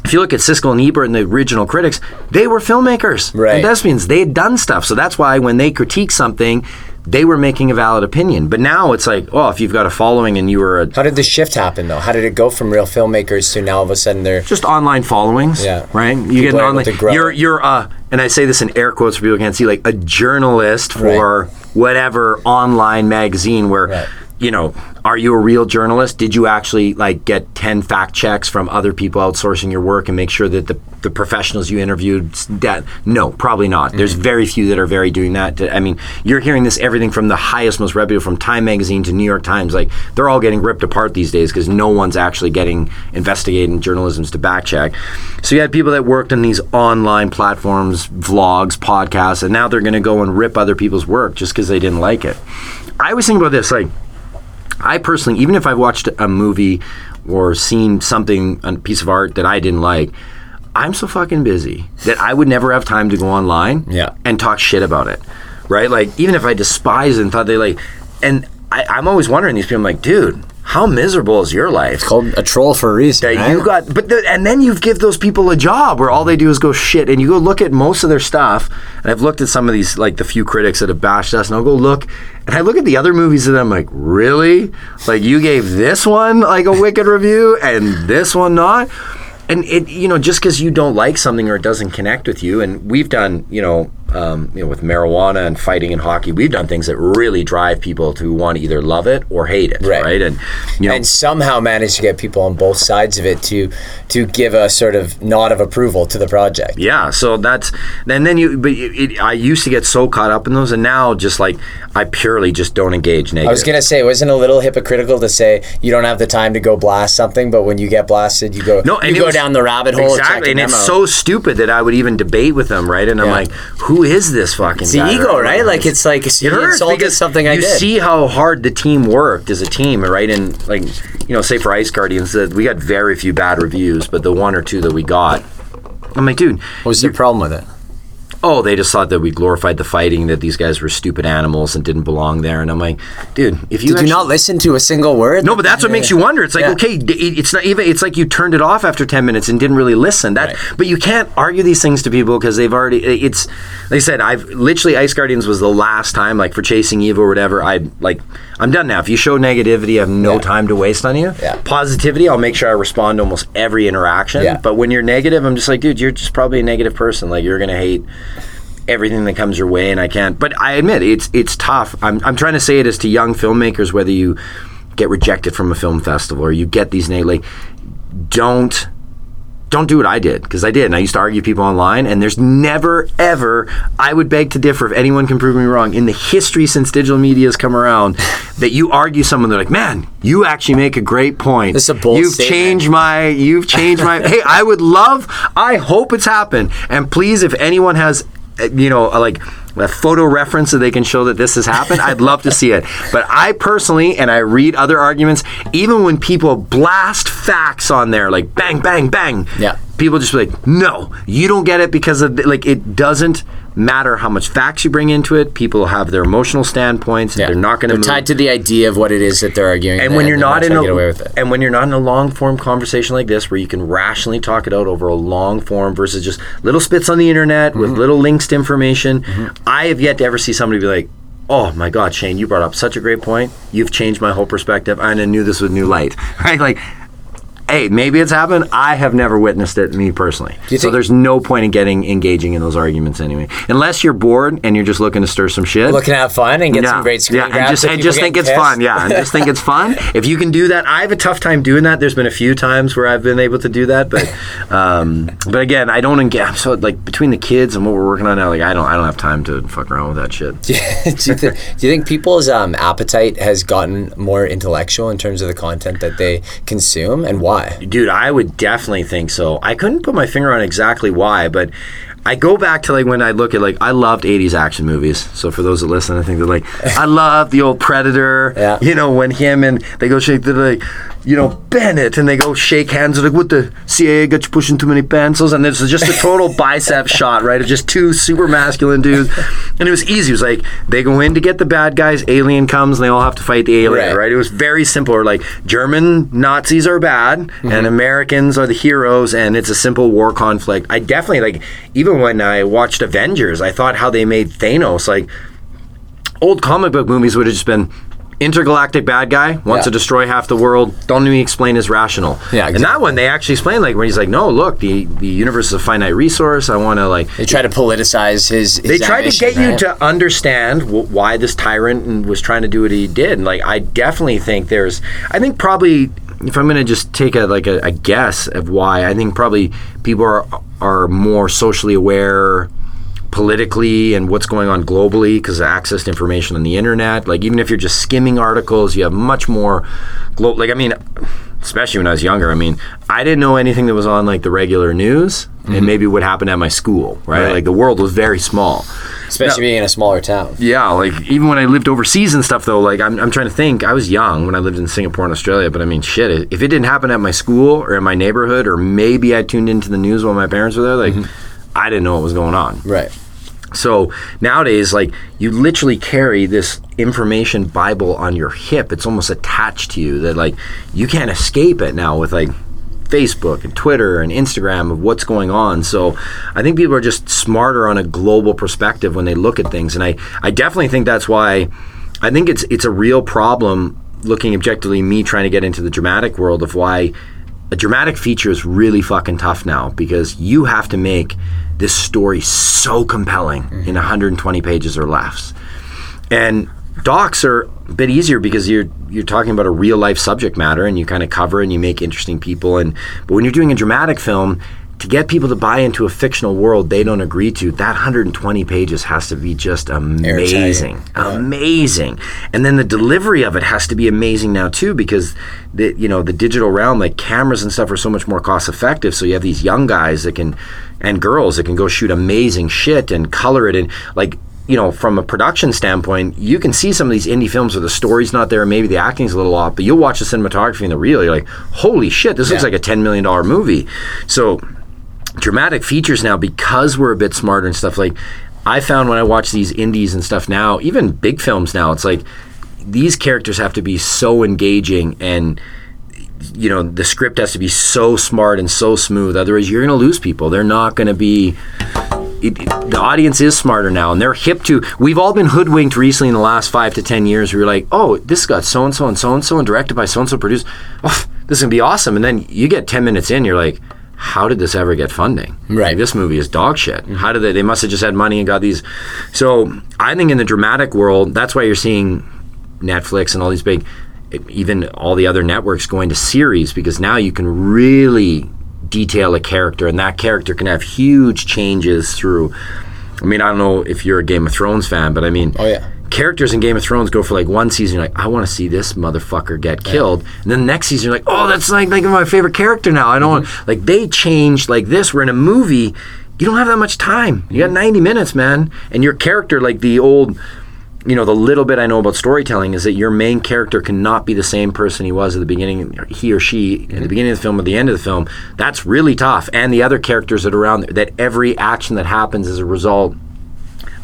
If you look at Siskel and Ebert and the original critics, they were filmmakers Right. and thespians. They had done stuff, so that's why when they critique something, they were making a valid opinion. But now it's like, oh, if you've got a following and you were a, How did the shift happen though? How did it go from real filmmakers to now all of a sudden they're just online followings, Yeah. right? You People get an online. You're you're uh, and I say this in air quotes for people who can't see, like a journalist for whatever online magazine where. Right. You know, are you a real journalist? Did you actually like get ten fact checks from other people outsourcing your work and make sure that the, the professionals you interviewed? That no, probably not. There's Mm-hmm. very few that are very doing that. I mean, you're hearing this everything from the highest, most reputable, from Time Magazine to New York Times. Like they're all getting ripped apart these days because no one's actually getting investigating journalisms to back check. So you had people that worked on these online platforms, vlogs, podcasts, and now they're going to go and rip other people's work just because they didn't like it. I always think about this like. I personally, even if I've watched a movie or seen something, a piece of art that I didn't like, I'm so fucking busy that I would never have time to go online Yeah. and talk shit about it. Right? Like, even if I despise and thought they like, and I, I'm always wondering these people, I'm like, dude, how miserable is your life? It's called a troll for a reason. that right? you got but the, and then you give those people a job where all they do is go shit and you go look at most of their stuff and i've looked at some of these like the few critics that have bashed us and i'll go look and i look at the other movies and i'm like really like you gave this one like a wicked review and this one not and it you know just because you don't like something or it doesn't connect with you and we've done you know um, you know, with marijuana and fighting in hockey, we've done things that really drive people to want to either love it or hate it, Right. right? And you know, and somehow manage to get people on both sides of it to to give a sort of nod of approval to the project. Yeah, so that's and then you. But it, it, I used to get so caught up in those, and now just like I purely just don't engage negative. I was gonna say, wasn't a little hypocritical to say you don't have the time to go blast something, but when you get blasted, you go no, and you go was- down the rabbit hole. Exactly, and checking it's out. so stupid that I would even debate with them, right? And I'm like, who is this fucking? It's the ego, right? Like it's like It hurts insulted something I you did. see how hard the team worked as a team, right? And like, you know, say for Ice Guardians, that we got very few bad reviews, but the one or two that we got, I'm like, dude, what was the problem with it? Oh, they just thought that we glorified the fighting, that these guys were stupid animals and didn't belong there. And I'm like, dude, if you Did you not listen to a single word? no, but that's what makes you wonder. It's like, Yeah. okay, it's not even. It's like you turned it off after ten minutes and didn't really listen. That, Right. but you can't argue these things to people because they've already. It's like I said. I've literally Ice Guardians was the last time, like for chasing evil or whatever. I like. I'm done now. If you show negativity, I have no Yeah. time to waste on you. Yeah. Positivity, I'll make sure I respond to almost every interaction. Yeah. But when you're negative, I'm just like, dude, you're just probably a negative person. Like you're gonna hate everything that comes your way and I can't but I admit it's it's tough. I'm I'm trying to say it as to young filmmakers whether you get rejected from a film festival or you get these like don't don't do what I did because I did and I used to argue people online and there's never ever I would beg to differ if anyone can prove me wrong in the history since digital media has come around that you argue someone they're like man you actually make a great point This is a bold you've statement. changed my you've changed my hey I would love I hope it's happened and please if anyone has you know uh, like a photo reference so they can show that this has happened I'd love to see it but I personally and I read other arguments even when people blast facts on there like bang bang bang Yeah. People just be like no you don't get it because of the, like it doesn't matter how much facts you bring into it people have their emotional standpoints they're not going They're move tied to the idea of what it is that they're arguing. and when you're not in a to get away with it. and when you're not in a long form conversation like this where you can rationally talk it out over a long form versus just little spits on the internet with Mm-hmm. little links to information i have yet to ever see somebody be like oh my god shane you brought up such a great point you've changed my whole perspective and i knew this with new light right like Hey, maybe it's happened. I have never witnessed it, me personally. So think- there's no point in getting engaging in those arguments anyway, unless you're bored and you're just looking to stir some shit Looking to have fun and get some great screen yeah, grabs. and just, and just think it's fun. Yeah, and just think it's fun. If you can do that, I have a tough time doing that. There's been a few times where I've been able to do that, but um, but again, I don't engage. I'm so like between the kids and what we're working on now, like I don't I don't have time to fuck around with that shit. do, you th- do you think people's um, appetite has gotten more intellectual in terms of the content that they consume and why? Dude, I would definitely think so. I couldn't put my finger on exactly why, but I go back to like when I look at like I loved 80s action movies. So for those that listen, I think they're like I love the old Predator. Yeah. You know when him and they go shake they're like you know Bennett and they go shake hands they're like what the CIA got you pushing too many pencils and it's just a total bicep shot right of just two super masculine dudes and it was easy. It was like they go in to get the bad guys. Alien comes and they all have to fight the alien. Right. Right. It was very simple. Or like German Nazis are bad Mm-hmm. and Americans are the heroes, and it's a simple war conflict. I definitely like even when I watched Avengers, I thought how they made Thanos like old comic book movies would have just been intergalactic bad guy wants Yeah. to destroy half the world don't even explain his rational Yeah, and that one they actually explain like when he's like no look the the universe is a finite resource i want to like They try to politicize his. his they tried to get you to understand why this tyrant was trying to do what he did. And, like I definitely think there's, I think probably if I'm going to just take a like a, a guess of why, I think probably people are are more socially aware politically and what's going on globally because of access to information on the internet. Like even if you're just skimming articles, you have much more global. Like I mean, especially when I was younger. I mean, I didn't know anything that was on like the regular news and mm-hmm. maybe what happened at my school. Right? Right. like the world was very small. especially being in a smaller town. Yeah, like even when I lived overseas and stuff, though, like I'm, I'm trying to think. I was young when I lived in Singapore and Australia, but I mean, shit, if it didn't happen at my school or in my neighborhood, or maybe I tuned into the news while my parents were there, like mm-hmm. I didn't know what was going on. Right. So nowadays, like you literally carry this information Bible on your hip. It's almost attached to you that like you can't escape it now with like Facebook and Twitter and Instagram of what's going on. So I think people are just smarter on a global perspective when they look at things. And I, I definitely think that's why I think it's it's a real problem looking objectively me trying to get into the dramatic world of why a dramatic feature is really fucking tough now because you have to make this story so compelling in mm-hmm. 120 pages or less. And docs are a bit easier because you're you're talking about a real life subject matter and you kind of cover and you make interesting people and but when you're doing a dramatic film to get people to buy into a fictional world they don't agree to that 120 pages has to be just amazing. Amazing. And then the delivery of it has to be amazing now too because the you know the digital realm like cameras and stuff are so much more cost effective so you have these young guys that can and girls that can go shoot amazing shit and color it and like you know, from a production standpoint, you can see some of these indie films where the story's not there, maybe the acting's a little off, but you'll watch the cinematography and the reel, you're like, holy shit, this looks like a $10 million movie. So, dramatic features now, because we're a bit smarter and stuff, like, I found when I watch these indies and stuff now, even big films now, it's like these characters have to be so engaging and you know the script has to be so smart and so smooth. Otherwise you're going to lose people. They're not going to be it, it- the audience is smarter now and they're hip to we've all been hoodwinked recently in the last five to ten years. We are like oh this got so and so and so and so and directed by so and so produced. Oh, this is going to be awesome. And then you get 10 minutes in you're like how did this ever get funding Right. Like, this movie is dog shit how did they they must have just had money and got these so i think in the dramatic world that's why you're seeing Netflix and all these big, even all the other networks going to series because now you can really detail a character and that character can have huge changes through. I mean, I don't know if you're a Game of Thrones fan, but I mean, Oh, yeah. Characters in Game of Thrones go for like one season, you're like, I want to see this motherfucker get killed. And then the next season, you're like, oh, that's like, like my favorite character now. I don't Mm-hmm. want, like, they change like this. We're in a movie, you don't have that much time. You got 90 minutes, man. And your character, like the old, you know, the little bit I know about storytelling is that your main character cannot be the same person he was at the beginning, he or she, at the beginning of the film or the end of the film. That's really tough. And the other characters that are around, that every action that happens as a result,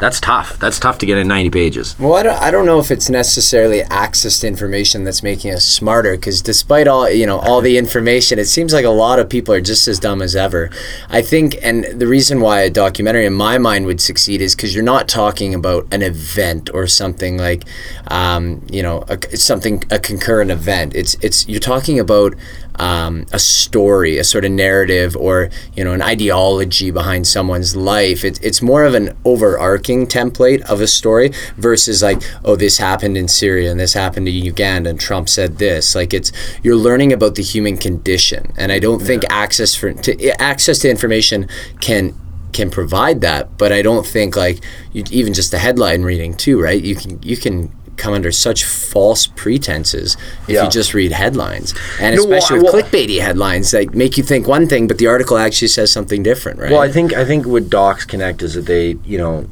that's tough. That's tough to get in 90 pages. Well, I don't, I don't know if it's necessarily access to information that's making us smarter. Because despite all you know, all the information, it seems like a lot of people are just as dumb as ever. I think, and the reason why a documentary, in my mind, would succeed is because you're not talking about an event or something like, um, you know, a, something a concurrent event. It's it's you're talking about um, a story, a sort of narrative, or you know, an ideology behind someone's life. It, it's more of an overarching template of a story versus like, oh, this happened in Syria and this happened in Uganda and Trump said this. Like, it's you're learning about the human condition, and I don't think access for to, access to information can can provide that, but I don't think like you, even just the headline reading too, right? You can you can come under such false pretenses if Yeah. you just read headlines, and No, well, especially with well- clickbaity headlines that make you think one thing, but the article actually says something different, right? Well, I think I think what docs connect is that they, you know,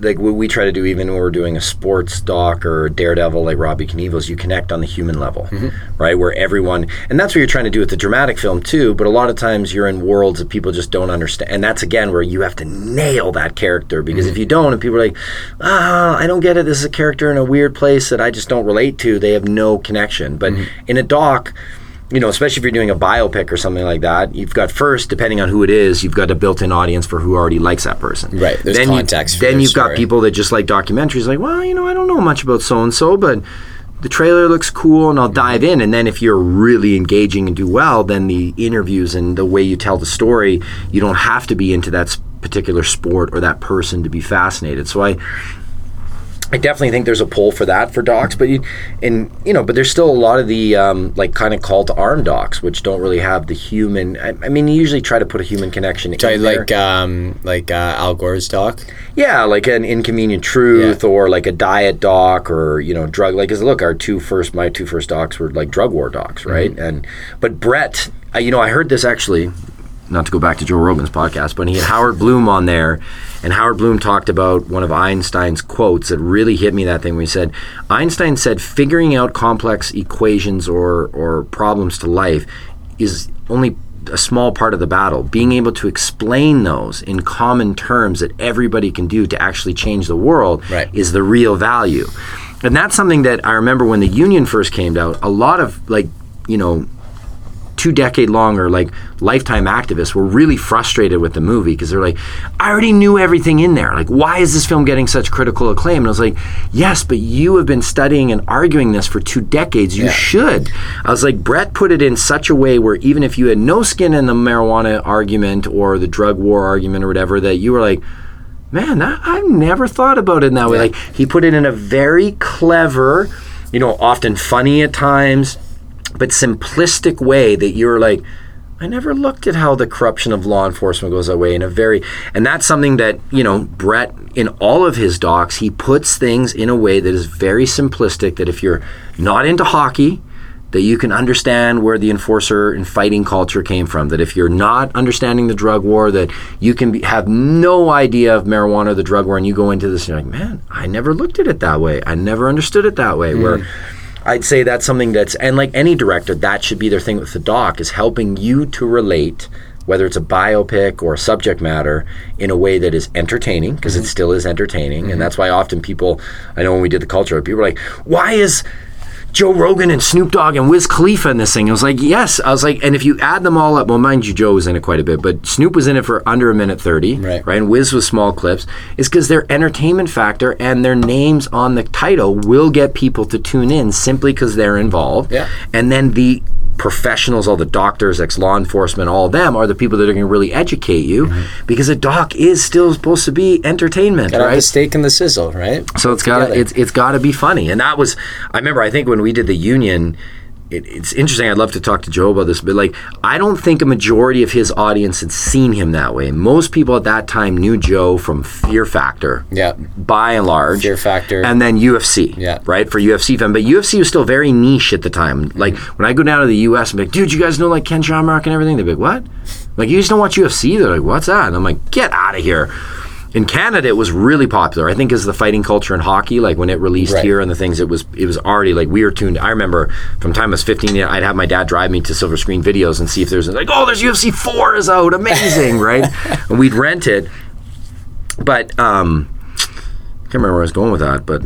like what we try to do even when we're doing a sports doc or Daredevil like Robbie Knievel's, you connect on the human level, mm-hmm. right? Where everyone, and that's what you're trying to do with the dramatic film too. But a lot of times you're in worlds that people just don't understand, and that's again where you have to nail that character because if mm-hmm. you don't, and people are like, ah, I don't get it. This is a character in a weird place that I just don't relate to. They have no connection. But mm-hmm. in a doc you know, especially if you're doing a biopic or something like that, you've got first, depending on who it is, you've got a built-in audience for who already likes that person. Right, there's then context You, then you've got people that just like documentaries, like, well, you know, I don't know much about so and so, but the trailer looks cool, and I'll dive in. And then if you're really engaging and do well, then the interviews and the way you tell the story, you don't have to be into that particular sport or that person to be fascinated. So I. I definitely think there's a pull for that for docs, but you, and you know, but there's still a lot of the um, like kind of call to arm docs, which don't really have the human. I, I mean, you usually try to put a human connection. There. like um, like uh, Al Gore's doc. Yeah, like an inconvenient truth or like a diet doc or you know drug. Like, 'cause look, our two first, my two first docs were like drug war docs, right? And but Brett, uh, you know, I heard this actually. Not to go back to Joe Rogan's podcast, but he had Howard Bloom on there, and Howard Bloom talked about one of Einstein's quotes that really hit me. That thing when he said, Einstein said, figuring out complex equations or or problems to life is only a small part of the battle. Being able to explain those in common terms that everybody can do to actually change the world Right. is the real value. And that's something that I remember when the union first came out, a lot of like, you know, two decade long or like lifetime activists were really frustrated with the movie because they're like, I already knew everything in there. Like, why is this film getting such critical acclaim? And I was like, yes, but you have been studying and arguing this for two decades. You Yeah. should. I was like, Brett put it in such a way where even if you had no skin in the marijuana argument or the drug war argument or whatever, that you were like, man, that, I've never thought about it in that way. Like he put it in a very clever, you know, often funny at times, but simplistic way that you're like, I never looked at how the corruption of law enforcement goes that way in a very, and that's something that you know Brett in all of his docs he puts things in a way that is very simplistic. That if you're not into hockey, that you can understand where the enforcer and fighting culture came from. That if you're not understanding the drug war, that you can be, have no idea of marijuana or the drug war, and you go into this and you're like, man, I never looked at it that way. I never understood it that way. Where mm. I'd say that's something that's, and like any director, that should be their thing with the doc is helping you to relate. Whether it's a biopic or a subject matter in a way that is entertaining, because it mm-hmm. still is entertaining. And mm-hmm. that's why often people, I know when we did the culture, people were like, why is Joe Rogan and Snoop Dogg and Wiz Khalifa in this thing. I was like, yes. I was like, and if you add them all up, well, mind you, Joe was in it quite a bit, but Snoop was in it for under a minute 30, Right. And Wiz was small clips, is because their entertainment factor and their names on the title will get people to tune in simply because they're involved. Yeah. And then the professionals, all the doctors, ex law enforcement, all of them are the people that are going to really educate you mm-hmm. because a doc is still supposed to be entertainment, Gotta right? the steak and the sizzle, right? So it's got it's it's got to be funny, and that was I remember I think when we did the union. It, it's interesting. I'd love to talk to Joe about this, but like, I don't think a majority of his audience had seen him that way. Most people at that time knew Joe from Fear Factor, Yeah. by and large. Fear Factor. and then UFC, Yeah. right for UFC fan. But UFC was still very niche at the time. Like when I go down to the US, I'm like, dude, you guys know like Ken Shamrock and everything. They're like, what? Like you just don't watch UFC? They're like, what's that? And I'm like, get out of here. In Canada, it was really popular. I think as the fighting culture in hockey, like when it released Right. here and the things, it was it was already like we were tuned. I remember from time I was 15, I'd have my dad drive me to Silver Screen Videos and see if there's like, oh, there's UFC four is out, amazing, right? and we'd rent it. But um, I can't remember where I was going with that, but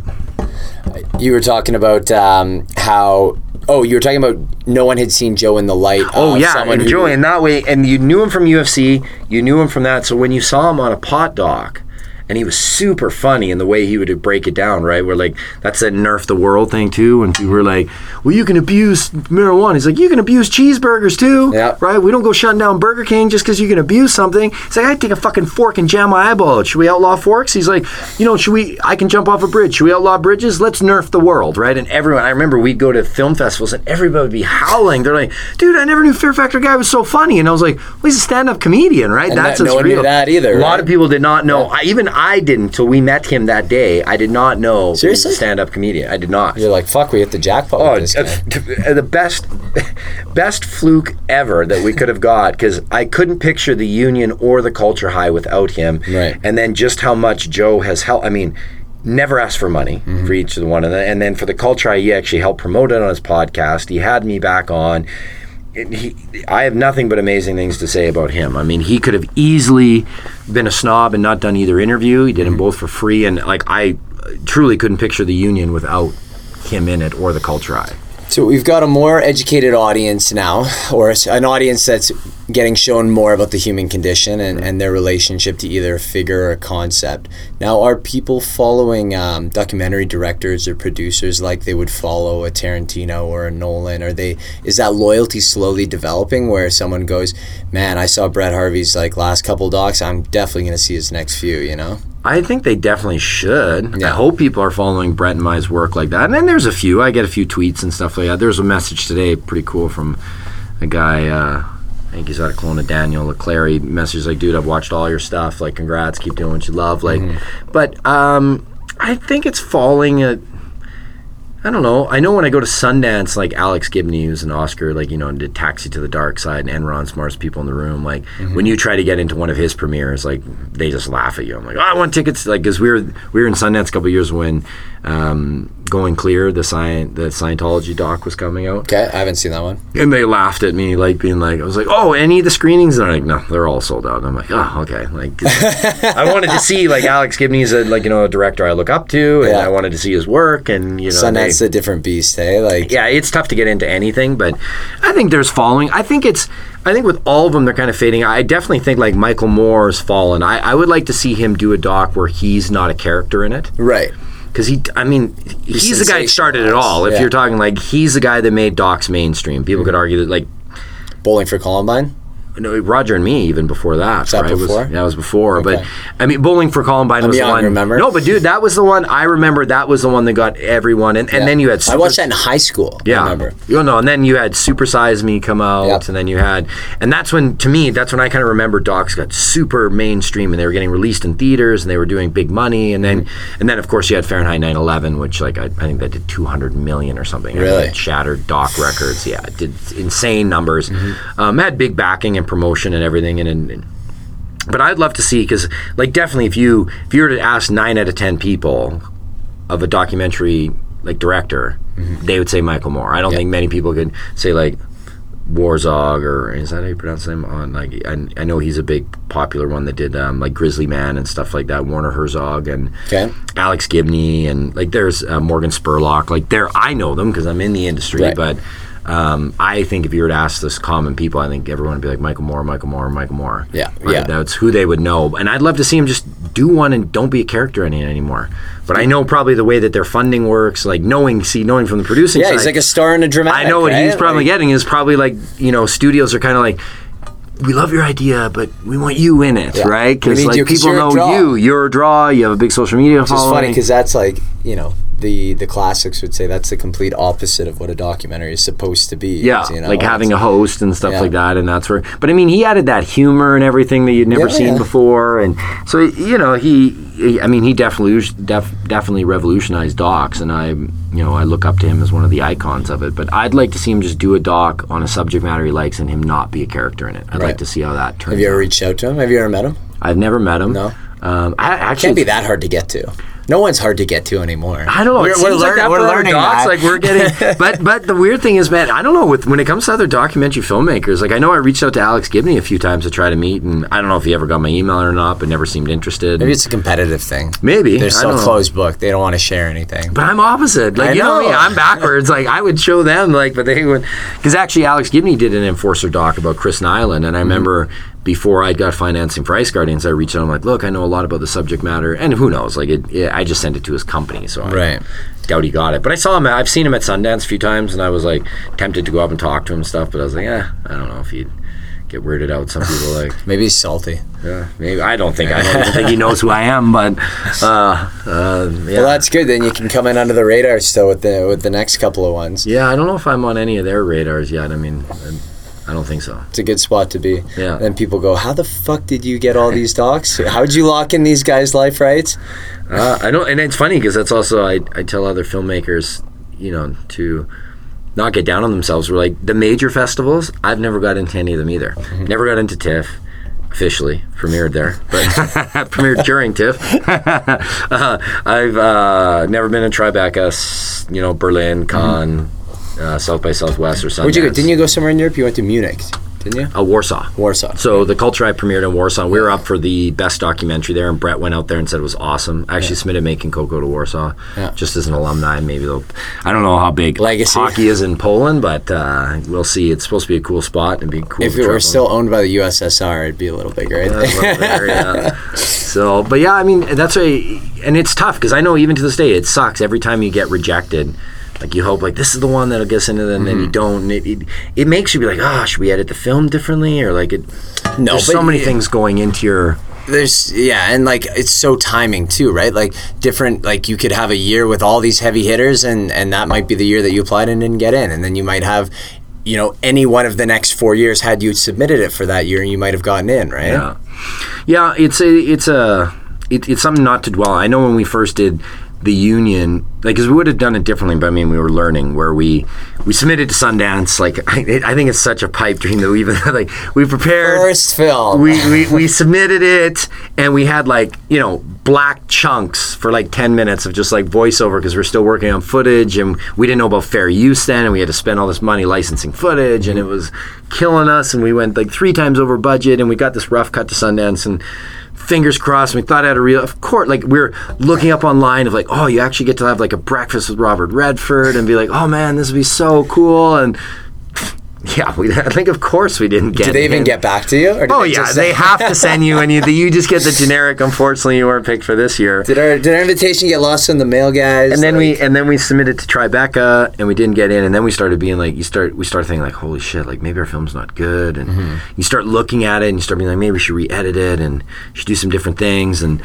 You were talking about um, how. Oh, you were talking about no one had seen Joe in the light. Oh yeah, and who- Joey, and that way, and you knew him from UFC, you knew him from that. So when you saw him on a pot doc, and he was super funny in the way he would break it down, right? Where like that's that nerf the world thing too, and people were like, "Well, you can abuse marijuana." He's like, "You can abuse cheeseburgers too, Yeah. right? We don't go shutting down Burger King just because you can abuse something." He's like, "I'd take a fucking fork and jam my eyeball out. Should we outlaw forks?" He's like, "You know, should we? I can jump off a bridge. Should we outlaw bridges? Let's nerf the world, right?" And everyone, I remember we'd go to film festivals and everybody would be howling. They're like, "Dude, I never knew Fear Factor guy was so funny." And I was like, "Well, he's a stand-up comedian, right? And That's that- no what's one knew real." that either, A lot right? of people did not know. I, even I didn't till we met him that day. I did not know Seriously? stand-up comedian. I did not. You're like, fuck, we hit the jackpot Oh, with this guy. the best, best fluke ever that we could have got because I couldn't picture the Union or the Culture High without him. Right. And then just how much Joe has helped. I mean, never asked for money Mm-hmm. for each of the one of them. And then for the Culture High, he actually helped promote it on his podcast. He had me back on. He, I have nothing but amazing things to say about him. I mean, he could have easily been a snob and not done either interview. He did Mm-hmm. them both for free, and like I truly couldn't picture the Union without him in it or the Culture High. So we've got a more educated audience now, or an audience that's getting shown more about the human condition and, and their relationship to either a figure or a concept. Now, are people following um, documentary directors or producers like they would follow a Tarantino or a Nolan? Are they is that loyalty slowly developing where someone goes, "Man, I saw Brett Harvey's like last couple docs. I'm definitely going to see his next few." You know? I think they definitely should. I hope people are following Brett and my's work like that. And then there's a few. I get a few tweets and stuff like that. There's a message today, pretty cool, from a guy. Uh, I think he's out of Kelowna, Daniel Leclerc. He messaged like, "Dude, I've watched all your stuff. Like, congrats. Keep doing what you love." Like, but um, I think it's falling at. I don't know. I know when I go to Sundance, like Alex Gibney, who's an Oscar, like, you know, and did Taxi to the Dark Side and Enron, smartest people in the room. Like, mm-hmm. when you try to get into one of his premieres, like, they just laugh at you. I'm like, oh, I want tickets. Like, because we were, we were in Sundance a couple years when um, Going Clear, the, science, the Scientology doc was coming out. Okay, I haven't seen that one. And they laughed at me, like, being like, I was like, oh, any of the screenings? And they're like, no, they're all sold out. And I'm like, oh, okay. Like, I wanted to see, like, Alex Gibney's a, like, you know, a director I look up to, and Yeah. I wanted to see his work, and, you know, Sundance a different beast, hey? Like, yeah, it's tough to get into anything, but I think there's following. I think it's, I think with all of them, they're kind of fading. I definitely think like Michael Moore's fallen. I, I would like to see him do a doc where he's not a character in it. right. Because he, I mean, he's, the guy that started it all. If Yeah. you're talking like, he's the guy that made docs mainstream. People could argue that like, Bowling for Columbine? No, Roger and me even before that. that right? It was- before? yeah, it was before. But I mean, Bowling for Columbine was young, the one. remember? No, but dude, that was the one I remember. That was the one that got everyone. And, and Yeah. then you had I watched that in high school. Yeah. I remember. You know, and then you had Super Size Me come out, Yep. and then you had, and that's when, to me, that's when I kind of remember docs got super mainstream, and they were getting released in theaters, and they were doing big money, and then, Mm-hmm. and then of course you had Fahrenheit 9/11, which like I, I think that did 200 million or something. I Really? it shattered doc records. Yeah, it did insane numbers. Mm-hmm. Um, had big backing and promotion and everything, and. and, and but I'd love to see because, like, definitely if you if you were to ask nine out of ten people of a documentary like director, they would say Michael Moore. I don't Mm-hmm. Yeah. think many people could say like Warzog or is that how you pronounce him? On like I, I know he's a big popular one that did um, like Grizzly Man and stuff like that. Werner Herzog and Okay. Alex Gibney and like there's uh, Morgan Spurlock. Like there, I know them because I'm in the industry, Right. but. Um, I think if you were to ask this common people, I think everyone would be like Michael Moore, Michael Moore, Michael Moore. Yeah, Right? yeah. That's who they would know. And I'd love to see him just do one and don't be a character in it anymore. But I know probably the way that their funding works, like knowing, see, knowing from the producing Yeah, side. he's like a star in a dramatic. I know what he's probably Like- getting is probably like you know studios are kind of like. We love your idea, but we want you in it, Yeah. right? Because like you 'cause people know you. You're a draw. You have a big social media Which is following. funny because that's like you know the the classics would say that's the complete opposite of what a documentary is supposed to be. Yeah, you know? like having a host and stuff Yeah. like that, and that's where. But I mean, he added that humor and everything that you'd never Yeah, seen yeah. before, and so you know, he, he I mean, he definitely def, definitely revolutionized docs, and I, you know, I look up to him as one of the icons of it. But I'd like to see him just do a doc on a subject matter he likes, and him not be a character in it. I'd like to see how that turns. Have you ever out. reached out to him? Have you ever met him? I've never met him. No? Um, I actually Can't be that hard to get to. No one's hard to get to anymore. I don't know. We're, it we're seems like that we're learning docs. that. Like we're getting, but but the weird thing is, man, I don't know. With when it comes to other documentary filmmakers, like I know I reached out to Alex Gibney a few times to try to meet, and I don't know if he ever got my email or not, but never seemed interested. Maybe it's a competitive thing. Maybe They're I so closed book. They don't want to share anything. But I'm opposite. Like I you know, know. me, I'm backwards. like I would show them, like, but they would, because actually Alex Gibney did an enforcer doc about Chris Nilan, and I Mm-hmm. remember before I got financing for Ice Guardians, I reached out. And I'm like, look, I know a lot about the subject matter, and who knows? Like, it, yeah, I just sent it to his company, so I Right. doubt he got it. But I saw him. I've seen him at Sundance a few times, and I was like tempted to go up and talk to him and stuff. But I was like, yeah, I don't know if he'd get weirded out. Some people like, Maybe he's salty. yeah, maybe I don't think I don't think he knows who I am, but uh, uh, yeah. Well, that's good. Then you can come in under the radar still with the with the next couple of ones. Yeah, I don't know if I'm on any of their radars yet. I mean, I- I don't think so. It's a good spot to be. Yeah. Then people go, "How the fuck did you get all these docs? How'd you lock in these guys' life rights?" Uh, I don't, and it's funny because that's also I, I tell other filmmakers, you know, to not get down on themselves. We're like the major festivals. I've never got into any of them either. Never got into TIFF. Officially premiered there, but premiered during TIFF. uh, I've uh, never been in Tribeca, you know, Berlin, Cannes, uh, South by Southwest, or something. Where'd you go? Didn't you go somewhere in Europe? You went to Munich, didn't you? Uh, Warsaw. Warsaw. So the Culture High premiered in Warsaw, we were up for the best documentary there, and Brett went out there and said it was awesome. I actually submitted making Coco to Warsaw, Yeah. just as an alumni. Maybe they'll. I don't know how big Legacy. hockey is in Poland, but uh, we'll see. It's supposed to be a cool spot and be cool. If it were still owned by the USSR, it'd be a little bigger. Yeah, there, yeah. So, but yeah, I mean, that's a, and it's tough because I know even to this day it sucks every time you get rejected. Like you hope, like this is the one that'll get us into, and then Mm-hmm. you don't. It, it it makes you be like, ah, should we edit the film differently, or like it? No, there's so many things going into your. There's yeah, and like it's so timing too, right? Like different, like you could have a year with all these heavy hitters, and and that might be the year that you applied and didn't get in, and then you might have, you know, any one of the next four years had you submitted it for that year, and you might have gotten in, right? Yeah, yeah. It's a it's a it, it's something not to dwell. on. I know when we first did the union, like, because we would have done it differently, but I mean, we were learning where we we submitted to Sundance. Like, I, I think it's such a pipe dream that we even like we prepared. First film. we, we, we submitted it and we had like you know black chunks for like 10 minutes of just like voiceover because we're still working on footage and we didn't know about fair use then and we had to spend all this money licensing footage and it mm-hmm. was killing us and we went like three times over budget and we got this rough cut to sundance and fingers crossed. We thought I had a real, of course, like we are looking up online of like, oh, you actually get to have like a breakfast with Robert Redford and be like, oh man, this would be so cool. And yeah, we, I think of course we didn't get. Did they even him. get back to you? Or did Oh they yeah, they have to send you, and you you just get the generic. Unfortunately, you weren't picked for this year. Did our did our invitation get lost in the mail, guys? and then Like- we and then we submitted to Tribeca and we didn't get in and then we started being like you start we start thinking like holy shit like maybe our film's not good and Mm-hmm. you start looking at it and you start being like maybe we should re-edit it and should do some different things and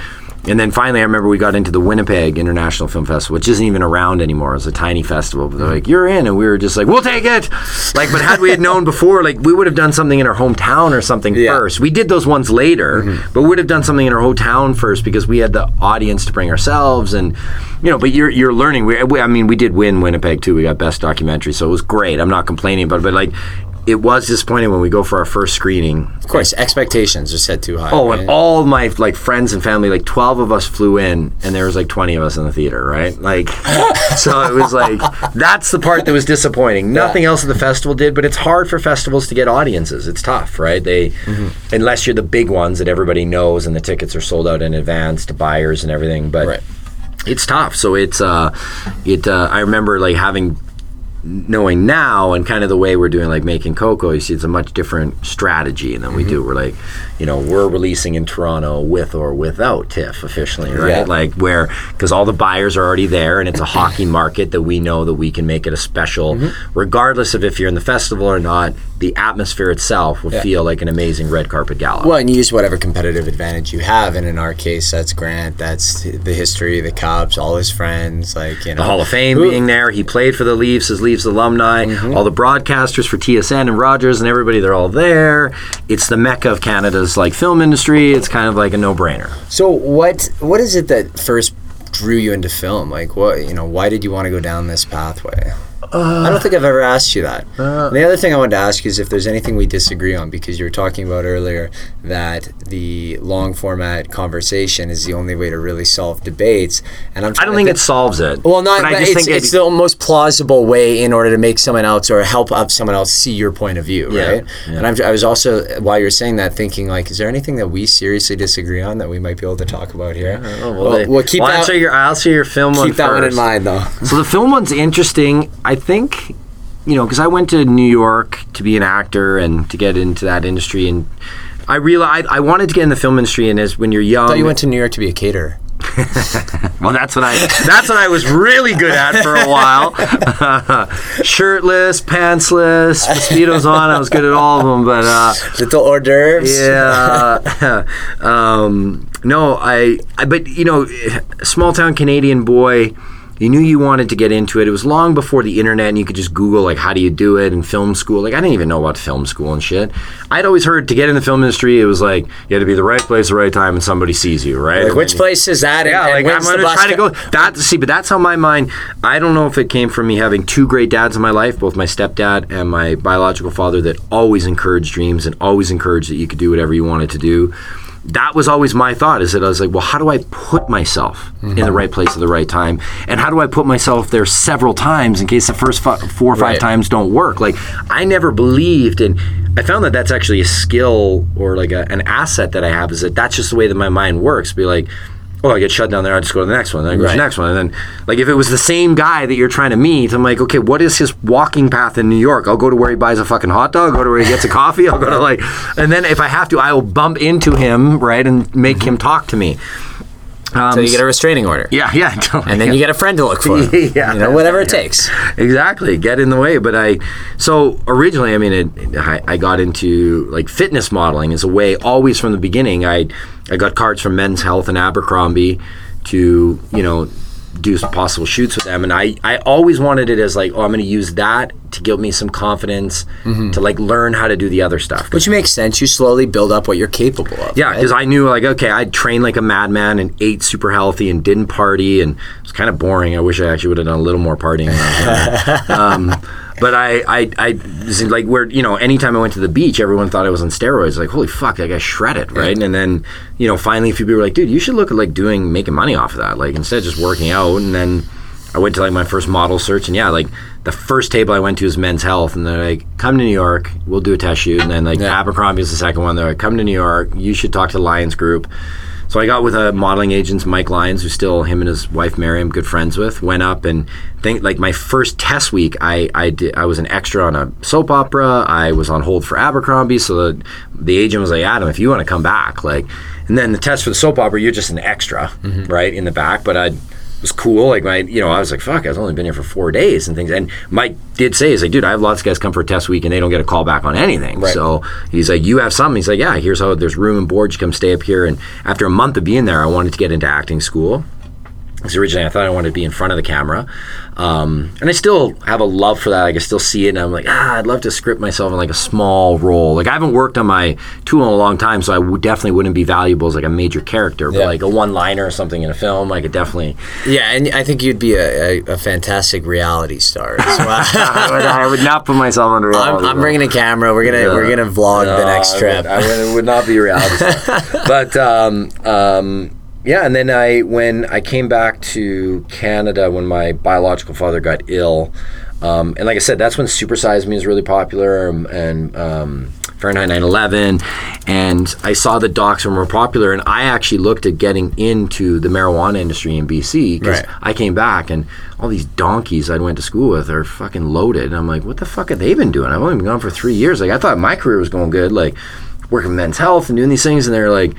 and then finally I remember we got into the Winnipeg International Film Festival which isn't even around anymore. It's a tiny festival. But they're like you're in and we were just like we'll take it. Like but had we had known before like we would have done something in our hometown or something Yeah. first. We did those ones later Mm-hmm. but we would have done something in our hometown first because we had the audience to bring ourselves and you know but you're you're learning. We, we, I mean we did win Winnipeg too. We got best documentary so it was great. I'm not complaining but but like it was disappointing when we go for our first screening of course, expectations are set too high. Oh, right? and all my like friends and family, like twelve of us flew in, and there was like twenty of us in the theater, right? Like, so it was like that's the part that was disappointing. Nothing else at the festival did, but it's hard for festivals to get audiences. It's tough, right? They, unless you're the big ones that everybody knows, and the tickets are sold out in advance to buyers and everything. But Right. it's tough. So it's uh, it. Uh, I remember like having knowing now and kind of the way we're doing like making Coco you see it's a much different strategy than we do. Mm-hmm. We're like you know we're releasing in toronto with or without tiff officially right? Yeah. like where because all the buyers are already there and it's a hockey market that we know that we can make it a special mm-hmm. regardless of if you're in the festival or not the atmosphere itself would Yeah. feel like an amazing red carpet gala Well, and you use whatever competitive advantage you have, and in our case, that's Grant. That's the history, the Cubs, all his friends, like you know, the Hall of Fame Who- being there. He played for the Leafs his Leafs alumni. Mm-hmm. All the broadcasters for TSN and Rogers and everybody, they're all there. It's the mecca of Canada's like film industry. It's kind of like a no-brainer. So what what is it that first drew you into film? Like what you know, why did you want to go down this pathway? I don't think I've ever asked you that. Uh, the other thing I wanted to ask you is if there's anything we disagree on, because you were talking about earlier that the long format conversation is the only way to really solve debates. And I'm I don't think it solves it. Well, not. But But it's, think it's the most plausible way in order to make someone else or help up someone else see your point of view, Yeah, right? yeah. And I'm, I was also while you're saying that thinking like, is there anything that we seriously disagree on that we might be able to talk about here? Oh, well, they- well, keep well, that. I'll answer your, I'll answer your film one keep that one in mind, though. So the film one's interesting. I think, you know, because I went to New York to be an actor and to get into that industry, and I realized I wanted to get in the film industry. And as when you're young, I thought you went to New York to be a caterer. Well, that's what I that's what I was really good at for a while. Shirtless, pantsless, mosquitoes on. I was good at all of them, but uh, Little hors d'oeuvres. yeah. um, no, I, I. But you know, small town Canadian boy. You knew you wanted to get into it. It was long before the internet, and you could just Google like how do you do it and film school. Like I didn't even know about film school and shit. I'd always heard to get in the film industry, it was like you had to be the right place, at the right time, and somebody sees you, right? Like, which place is that? Yeah, and, like I'm gonna bus try to go. That see, but that's how my mind. I don't know if it came from me having two great dads in my life, both my stepdad and my biological father, that always encouraged dreams and always encouraged that you could do whatever you wanted to do. That was always my thought. Is that I was like, well, how do I put myself in the mm-hmm. right place at the right time, and how do I put myself there several times in case the first fi- four or five Right. times don't work? Like I never believed in. I found that that's actually a skill or like a, an asset that I have. Is that that's just the way that my mind works. Be like oh, I get shut down there, I just go to the next one, then I go to the next one. And then, like, if it was the same guy that you're trying to meet, I'm like, okay, what is his walking path in New York? I'll go to where he buys a fucking hot dog, I'll go to where he gets a coffee, I'll go to, like, and then if I have to, I will bump into him, right, and make him talk to me. Um, So you get a restraining order. yeah, yeah. And then you get a friend to look for. Yeah. You know, whatever it takes. exactly get in the way but i so originally i mean it, I, I got into like fitness modeling as a way always from the beginning i i got cards from men's health and abercrombie to you know do some possible shoots with them and i i always wanted it as like oh i'm going to use that to give me some confidence to like learn how to do the other stuff Which makes sense. You slowly build up what you're capable of. yeah, right? because I knew like okay, I'd trained like a madman and ate super healthy and didn't party and it was kind of boring. I wish I actually would have done a little more partying. When I was younger. um, but I, I, I like where you know, anytime I went to the beach, everyone thought I was on steroids. Like, holy fuck, that guy shredded, right? And then you know, finally, a few people were like, dude, you should look at like doing making money off of that, like instead of just working out. And then I went to like my first model search, and yeah, like the first table I went to is Men's Health, and they're like, "Come to New York, we'll do a test shoot." And then like Yeah. Abercrombie is the second one. They're like, "Come to New York, you should talk to the Lyons Group." So I got with a modeling agent, Mike Lyons, who's still him and his wife Mary, I'm good friends with. Went up and think like my first test week, I I did I was an extra on a soap opera. I was on hold for Abercrombie, so the, the agent was like, Adam, if you want to come back, like, and then the test for the soap opera, you're just an extra, mm-hmm. right in the back. But I was cool. Like my, you know, I was like, fuck, I've only been here for four days and things. And Mike did say, he's like, dude, I have lots of guys come for a test week and they don't get a call back on anything. Right. So he's like, you have something. He's like, yeah, here's how there's room and board. You come stay up here. And after a month of being there, I wanted to get into acting school. Because originally I thought I wanted to be in front of the camera. Um, and I still have a love for that. I can still see it. And I'm like, ah, I'd love to script myself in like a small role. Like I haven't worked on my tool in a long time, so I definitely wouldn't be valuable as like a major character. But Yeah. like a one liner or something in a film, I could definitely. Yeah, and I think you'd be a, a, a fantastic reality star as well. I, would, I would not put myself under I'm, reality. I'm bringing a camera. We're gonna we're gonna vlog the No, next I trip. Would, I would, it would not be a reality star. but um, um, yeah, and then I when I came back to Canada when my biological father got ill, um, and like I said, that's when Super Size Me was really popular um, and. Um, Fahrenheit 9/11, and I saw the docs were more popular, and I actually looked at getting into the marijuana industry in BC because Right. I came back and all these donkeys I went to school with are fucking loaded. And I'm like, what the fuck have they been doing? I've only been gone for three years. Like I thought my career was going good, like working men's health and doing these things. And they're like,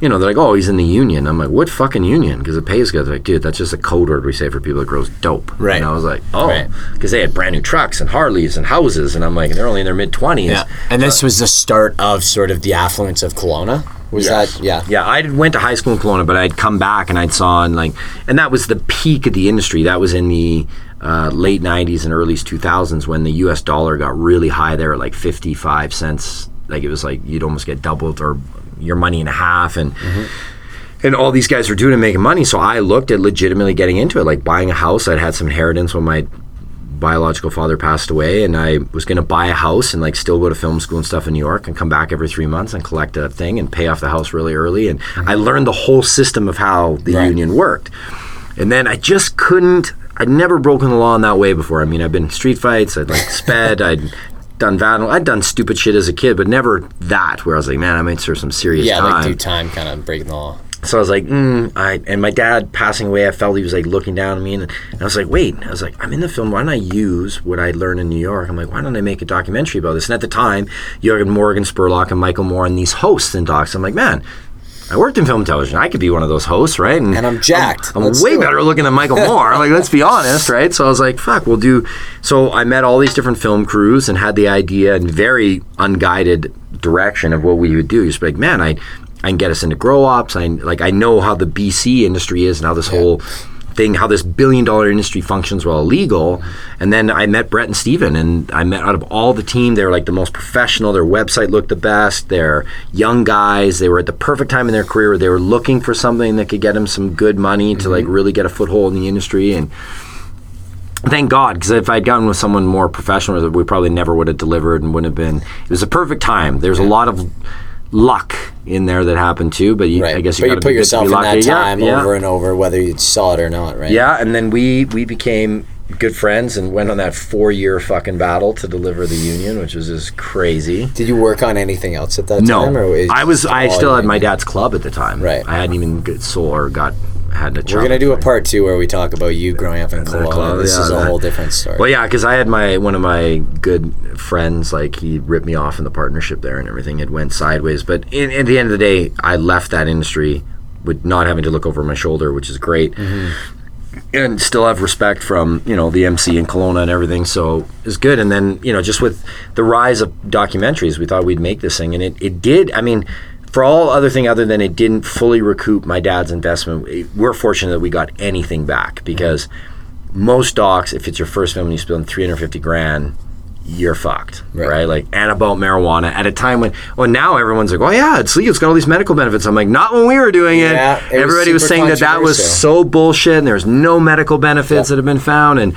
you know, they're like, oh, he's in the union. I'm like, what fucking union? Because it pays good. They're like, dude, that's just a code word we say for people that grows dope. Right. And I was like, oh, Right. because they had brand new trucks and Harleys and houses, and I'm like, they're only in their mid twenties. yeah, and this was the start of sort of the affluence of Kelowna. Was that yeah? Yeah, I went to high school in Kelowna, but I'd come back and I'd saw and like, and that was the peak of the industry. That was in the uh, late '90s and early 2000s when the U.S. dollar got really high there, at like 55 cents. Like it was like you'd almost get doubled or your money in half, and mm-hmm. and all these guys were doing and making money. So I looked at legitimately getting into it, like buying a house. I'd had some inheritance when my biological father passed away and I was going to buy a house and like still go to film school and stuff in New York and come back every 3 months and collect a thing and pay off the house really early and mm-hmm. I learned the whole system of how the Right. union worked. And then I just couldn't I'd never broken the law in that way before. I mean, I've been in street fights, I'd like sped, I'd done vandal, I'd done stupid shit as a kid, but never that where I was like, man, I might serve some serious Yeah, time. like do time, kind of breaking the law. So I was like, mm, I, and my dad passing away, I felt he was like looking down at me, and, and I was like, wait, I was like, I'm in the film. Why don't I use what I learned in New York? I'm like, why don't I make a documentary about this? And at the time, you had Morgan Spurlock and Michael Moore and these hosts and docs. I'm like, man, I worked in film and television. I could be one of those hosts, right? And I'm jacked. I'm, Let's way better looking than Michael Moore. like, let's be honest, right? So I was like, fuck, we'll do. So I met all these different film crews and had the idea and very unguided direction of what we would do. Just be like, man, I, I can get us into grow ops. I like, I know how the BC industry is and how this whole thing, how this billion dollar industry functions while illegal. And then I met Brett and Steven, and I met out of all the team, they were like the most professional. Their website looked the best. They're young guys. They were at the perfect time in their career where they were looking for something that could get them some good money to like mm-hmm. really get a foothold in the industry. And thank God, because if I'd gotten with someone more professional, we probably never would have delivered and wouldn't have been. It was a perfect time. There's a lot of luck in there that happened too, but you, Right. I guess you you put be good to yourself in that Yeah, time yeah. over and over, whether you saw it or not, right? Yeah, and then we we became good friends and went on that four year fucking battle to deliver the union, which was just crazy. Did you work on anything else at that No, time? Was I was. I still had my dad's club at the time. Right. I hadn't even got sold or got had a. We're gonna do a part two where we talk about you growing up in Kelowna. club, this yeah, is a that- whole different story. Well, yeah, because I had my one of my good friends, like he ripped me off in the partnership there and everything. It went sideways, but in, at the end of the day, I left that industry with not having to look over my shoulder, which is great. Mm-hmm. And still have respect from you know the MC in Kelowna and everything, so it's good. And then you know just with the rise of documentaries, we thought we'd make this thing, and it, it did. I mean, for all other thing other than it didn't fully recoup my dad's investment, we're fortunate that we got anything back because most docs, if it's your first film and you spend 350 grand, you're fucked, Right. right. Like, and about marijuana at a time when, well, now everyone's like, oh yeah, it's legal, it's got all these medical benefits. I'm like, not when we were doing it. Yeah, it was Everybody was, super saying that that was so bullshit, and there's no medical benefits Yeah. that have been found, and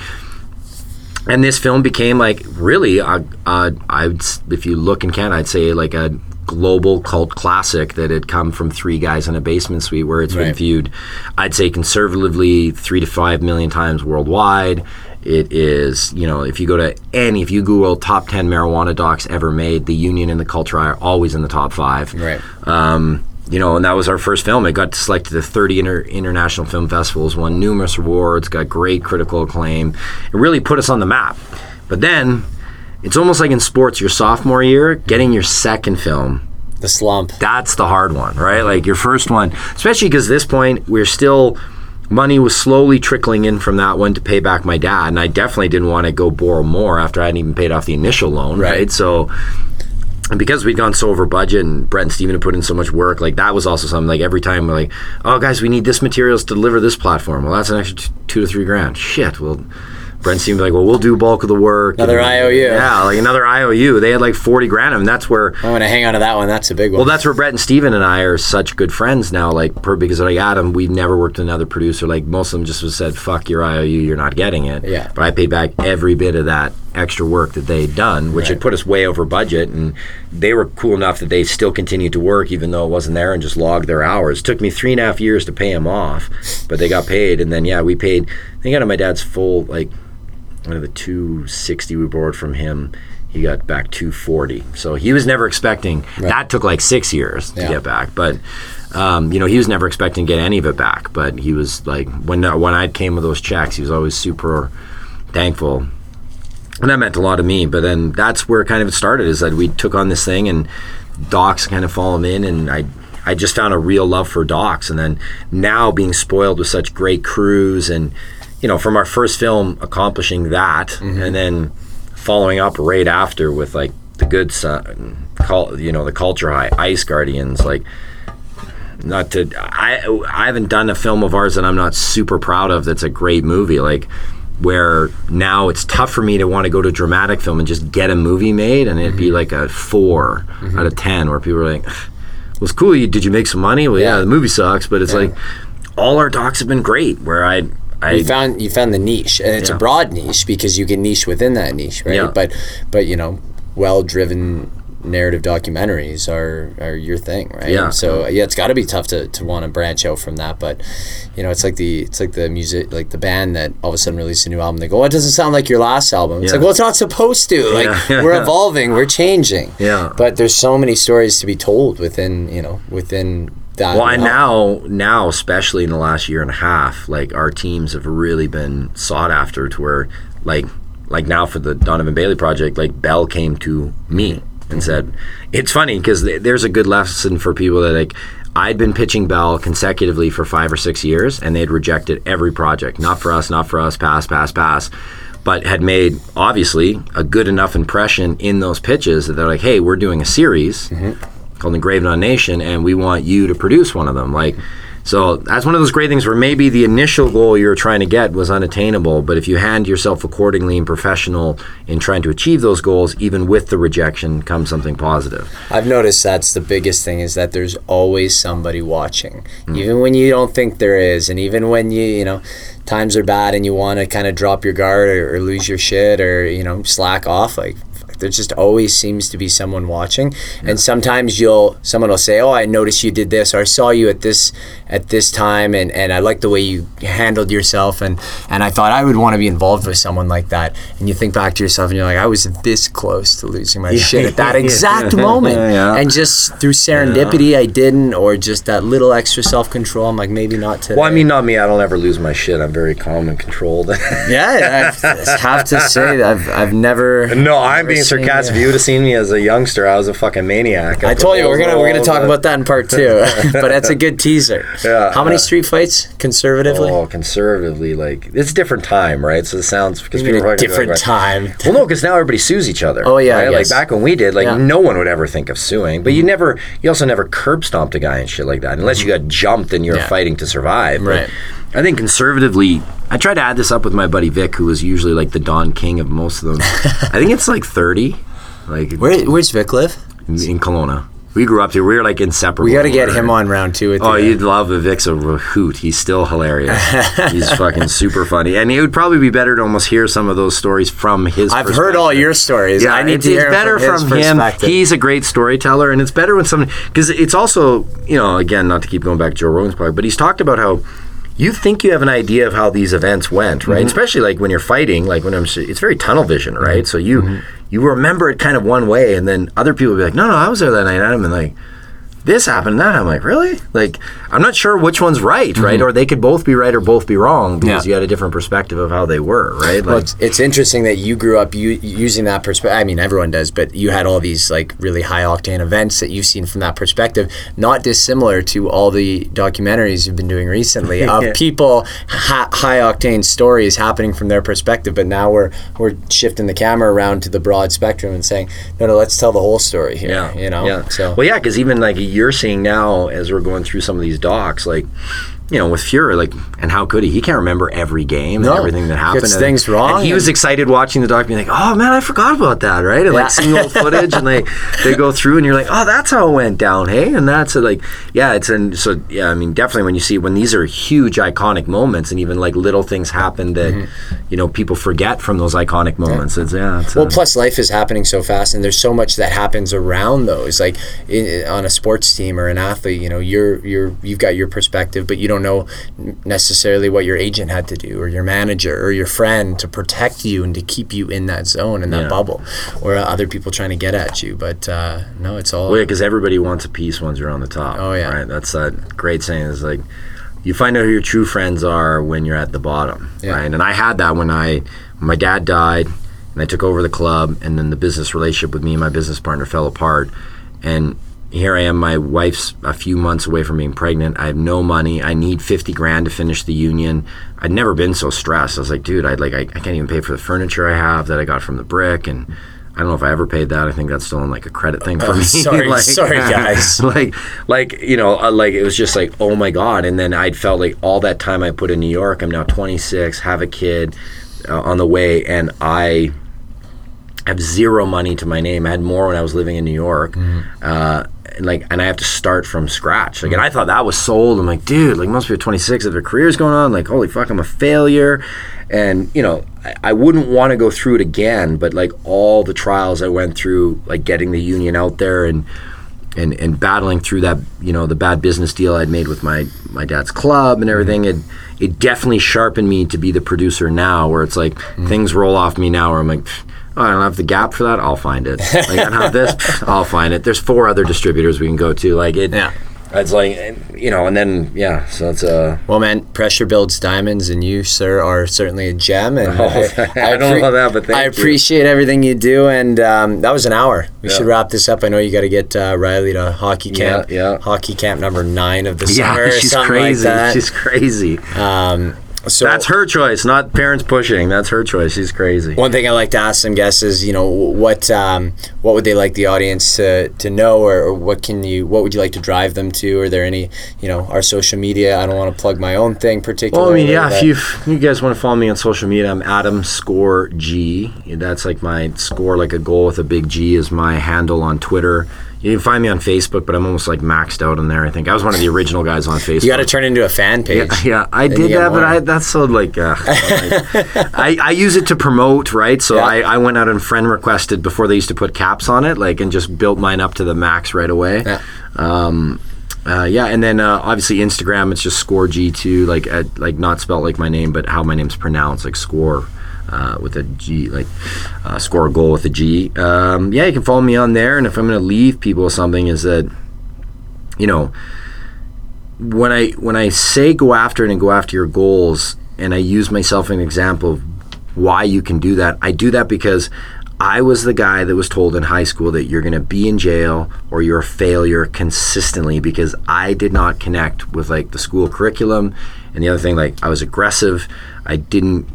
and this film became like really, uh, uh, I would, if you look in Canada, I'd say like a global cult classic that had come from three guys in a basement suite where it's been viewed, I'd say conservatively three to five million times worldwide. It is, you know, if you go to any, if you Google top 10 marijuana docs ever made, the Union and the Culture are always in the top five. Right. Um, you know, and that was our first film. It got selected to 30 inter- international film festivals, won numerous awards, got great critical acclaim. It really put us on the map. But then, it's almost like in sports, your sophomore year, getting your second film The slump. that's the hard one, right? Like your first one, especially because at this point we're still money was slowly trickling in from that one to pay back my dad, and I definitely didn't want to go borrow more after I hadn't even paid off the initial loan, right? Right. So. And because we'd gone so over budget and Brett and Steven had put in so much work, like that was also something like every time we're like, oh guys, we need this materials to deliver this platform. Well, that's an extra t- two to three grand. Shit. Well, Steven were like, well, we'll do bulk of the work. Another And- IOU. Yeah, like another IOU. They had like 40 grand, and that's where I'm gonna hang on to that one. That's a big one. well, that's where Brett and Steven and I are such good friends now. Like, per, because like Adam, we've never worked with another producer. Like most of them just said, "Fuck your IOU, you're not getting it." Yeah. But I paid back every bit of that extra work that they'd done, which had put us way over budget. And they were cool enough that they still continued to work even though it wasn't there and just logged their hours. It took me three and a half years to pay them off, but they got paid. And then yeah, we paid. I think out of my dad's full like one of the 260 we borrowed from him he got back 240 so he was never expecting that took like six years to get back but um, you know he was never expecting to get any of it back but he was like when when i came with those checks he was always super thankful. And that meant a lot to me but then that's where kind of it started is that we took on this thing and docs kind of follow in and i I just found a real love for docs, and then now being spoiled with such great crews, and you know, from our first film accomplishing that, mm-hmm. and then following up right after with like the good son, call you know the culture high, Ice Guardians, like not to I I haven't done a film of ours that I'm not super proud of that's a great movie like where now it's tough for me to want to go to dramatic film and just get a movie made and it'd be mm-hmm. like a 4 mm-hmm. out of 10 where people are like well it's cool you did you make some money? Well yeah, Yeah. the movie sucks but it's like all our docs have been great where I I you found you found the niche, and it's Yeah. a broad niche because you can niche within that niche, right? Yeah. But but you know, well driven narrative documentaries are are your thing, right? Yeah. So yeah, it's got to be tough to, to want to branch out from that, but you know, it's like the it's like the music, like the band that all of a sudden released a new album. They go, "Oh, it doesn't sound like your last album." It's Yeah. like, well, it's not supposed to. Like Yeah. we're evolving, we're changing. Yeah. But there's so many stories to be told within you know within that. Well, and now, now especially in the last year and a half, like our teams have really been sought after to where, like, like now for the Donovan Bailey project, like Bell came to me and said, "It's funny because th- there's a good lesson for people that like." I'd been pitching Bell consecutively for five or six years, and they'd rejected every project. Not for us, not for us, pass, pass, pass. But had made obviously a good enough impression in those pitches that they're like, "Hey, we're doing a series." Called Engraved on Nation, and we want you to produce one of them. Like, so that's one of those great things where maybe the initial goal you were trying to get was unattainable, but if you hand yourself accordingly and professional in trying to achieve those goals, even with the rejection, comes something positive. I've noticed that's the biggest thing is that there's always somebody watching, hmm. even when you don't think there is, and even when you you know times are bad and you want to kind of drop your guard or, or lose your shit or you know slack off like. There just always seems to be someone watching, and sometimes you'll someone will say, "Oh, I noticed you did this," or "I saw you at this at this time," and, and I like the way you handled yourself, and and I thought I would want to be involved with someone like that. And you think back to yourself, and you're like, "I was this close to losing my shit at that exact moment," Yeah. and just through serendipity I didn't or just that little extra self-control I'm like maybe not today. Well, I mean, not me. I don't ever lose my shit. I'm very calm and controlled. yeah I have to say that I've, I've never no, I'm being seen sarcastic. it. If you would have seen me as a youngster, I was a fucking maniac. I told you we're gonna we're gonna talk about that in part two but that's a good teaser Yeah, how many yeah. street fights conservatively Oh, conservatively, like it's a different time, right? So it sounds because people are a different time Well, no, because now everybody sues each other. Oh, yeah, right? yes. like back when we did, like Yeah. no one would ever think of suing. But you mm-hmm. never, you also never curb stomped a guy and shit like that, unless you got jumped and you're Yeah. fighting to survive. But Right. I think conservatively, I tried to add this up with my buddy Vic, who was usually like the Don King of most of them. I think it's like thirty, like Where, where's Vic live in Kelowna. We grew up here. We were like inseparable. we got to get him on round two with Oh, you you'd love the Vic's a hoot. He's still hilarious. He's fucking super funny, and it would probably be better to almost hear some of those stories from his. I've heard all your stories Yeah, I need it's, to it's better from, his from, him. He's a great storyteller, and it's better when somebody because it's also you know again not to keep going back to Joe Rogan's part, but he's talked about how. You think you have an idea of how these events went, right? Mm-hmm. Especially like when you're fighting, like when I'm, it's very tunnel vision, right? So you Mm-hmm. you remember it kind of one way, and then other people will be like, "No, no, I was there that night." And I'm like, this happened and that. I'm like, really? Like, I'm not sure which one's right, right? Mm-hmm. Or they could both be right or both be wrong because Yeah. you had a different perspective of how they were, right? Well, Like, it's, it's interesting that you grew up u- using that perspective. I mean, everyone does, but you had all these like really high octane events that you've seen from that perspective, not dissimilar to all the documentaries you've been doing recently of Yeah. people ha- high octane stories happening from their perspective. But now we're we're shifting the camera around to the broad spectrum and saying, no, no, let's tell the whole story here. Yeah, you know. Yeah. So well, yeah, because even like you're seeing now as we're going through some of these docs, like you know, with Fuhr, like, and how could he? He can't remember every game No. and everything that happened. Gets and, things wrong And he was excited watching the doc, being like, "Oh man, I forgot about that," right? And Yeah. like seeing old footage, and like they go through, and you're like, "Oh, that's how it went down, hey?" And that's uh, like, yeah, it's and so yeah. I mean, definitely when you see when these are huge iconic moments, and even like little things happen that you know people forget from those iconic moments. It's yeah. It's, Well, uh, plus life is happening so fast, and there's so much that happens around those. Like in, on a sports team or an athlete, you know, you're you're you've got your perspective, but you don't know necessarily what your agent had to do, or your manager, or your friend to protect you and to keep you in that zone and that Yeah. bubble, or other people trying to get at you. But uh, no, it's all Well, yeah, because everybody wants a piece once you're on the top. Oh, yeah. right. That's that great saying. Is like you find out who your true friends are when you're at the bottom, Yeah. right? And I had that when I when my dad died, and I took over the club, and then the business relationship with me and my business partner fell apart, and here I am. My wife's a few months away from being pregnant. I have no money. I need fifty grand to finish the union. I'd never been so stressed. I was like, dude, I like I, I can't even pay for the furniture I have that I got from the brick, and I don't know if I ever paid that. I think that's still in like a credit thing for Oh, me. sorry- sorry, guys. like, like you know, uh, like it was just like, oh my god. And then I'd felt like all that time I put in New York. I'm now 26, have a kid uh, on the way, and I have zero money to my name. I had more when I was living in New York. Mm-hmm. Uh, and like, and I have to start from scratch. Like, and mm-hmm. I thought that was sold. I'm like, dude, like, most people 26 if their career's going on. Like, holy fuck, I'm a failure. And you know, I, I wouldn't want to go through it again. But like all the trials I went through, like getting the union out there and and and battling through that, you know, the bad business deal I'd made with my my dad's club and everything. Mm-hmm. It it definitely sharpened me to be the producer now, where it's like things roll off me now, where I'm like. "Pfft, Oh, I don't have the gap for that. I'll find it. Like, I don't have this. I'll find it. There's four other distributors we can go to. Like it. Yeah. It's like you know, and then yeah. So it's uh. Well, man, pressure builds diamonds, and you, sir, are certainly a gem. And Oh, I don't know that, but thank I you. appreciate everything you do. And um, that was an hour. We Yeah. should wrap this up. I know you got to get uh, Riley to hockey camp. yeah. Hockey camp number nine of the Yeah, summer. she's crazy. Like. She's crazy. um, so That's her choice, not parents pushing. That's her choice. She's crazy. One thing I like to ask some guests is, you know, what um, what would they like the audience to, to know, or, or what can you what would you like to drive them to? Are there any, you know, our social media? I don't want to plug my own thing particularly. Well, I mean, yeah. If you you guys want to follow me on social media, I'm Adam Score G. That's like my score, like a goal with a big G, is my handle on Twitter. You can find me on Facebook, but I'm almost like maxed out on there. I think I was one of the original guys on Facebook. You got to turn into a fan page. Yeah, yeah, I did that, but. I that's so like uh, I, I use it to promote, right? So Yeah. I, I went out and friend requested before they used to put caps on it, like, and just built mine up to the max right away. Yeah. Um, uh, yeah, and then uh, obviously Instagram, it's just score G two, like at, like not spelled like my name, but how my name's pronounced, like score. Uh, with a G, like uh, score a goal with a G. Um, yeah, you can follow me on there. And if I'm going to leave people something, is that you know when I when I say go after it and go after your goals, and I use myself an example of why you can do that, I do that because I was the guy that was told in high school that you're going to be in jail or you're a failure consistently because I did not connect with like the school curriculum, and the other thing like I was aggressive, I didn't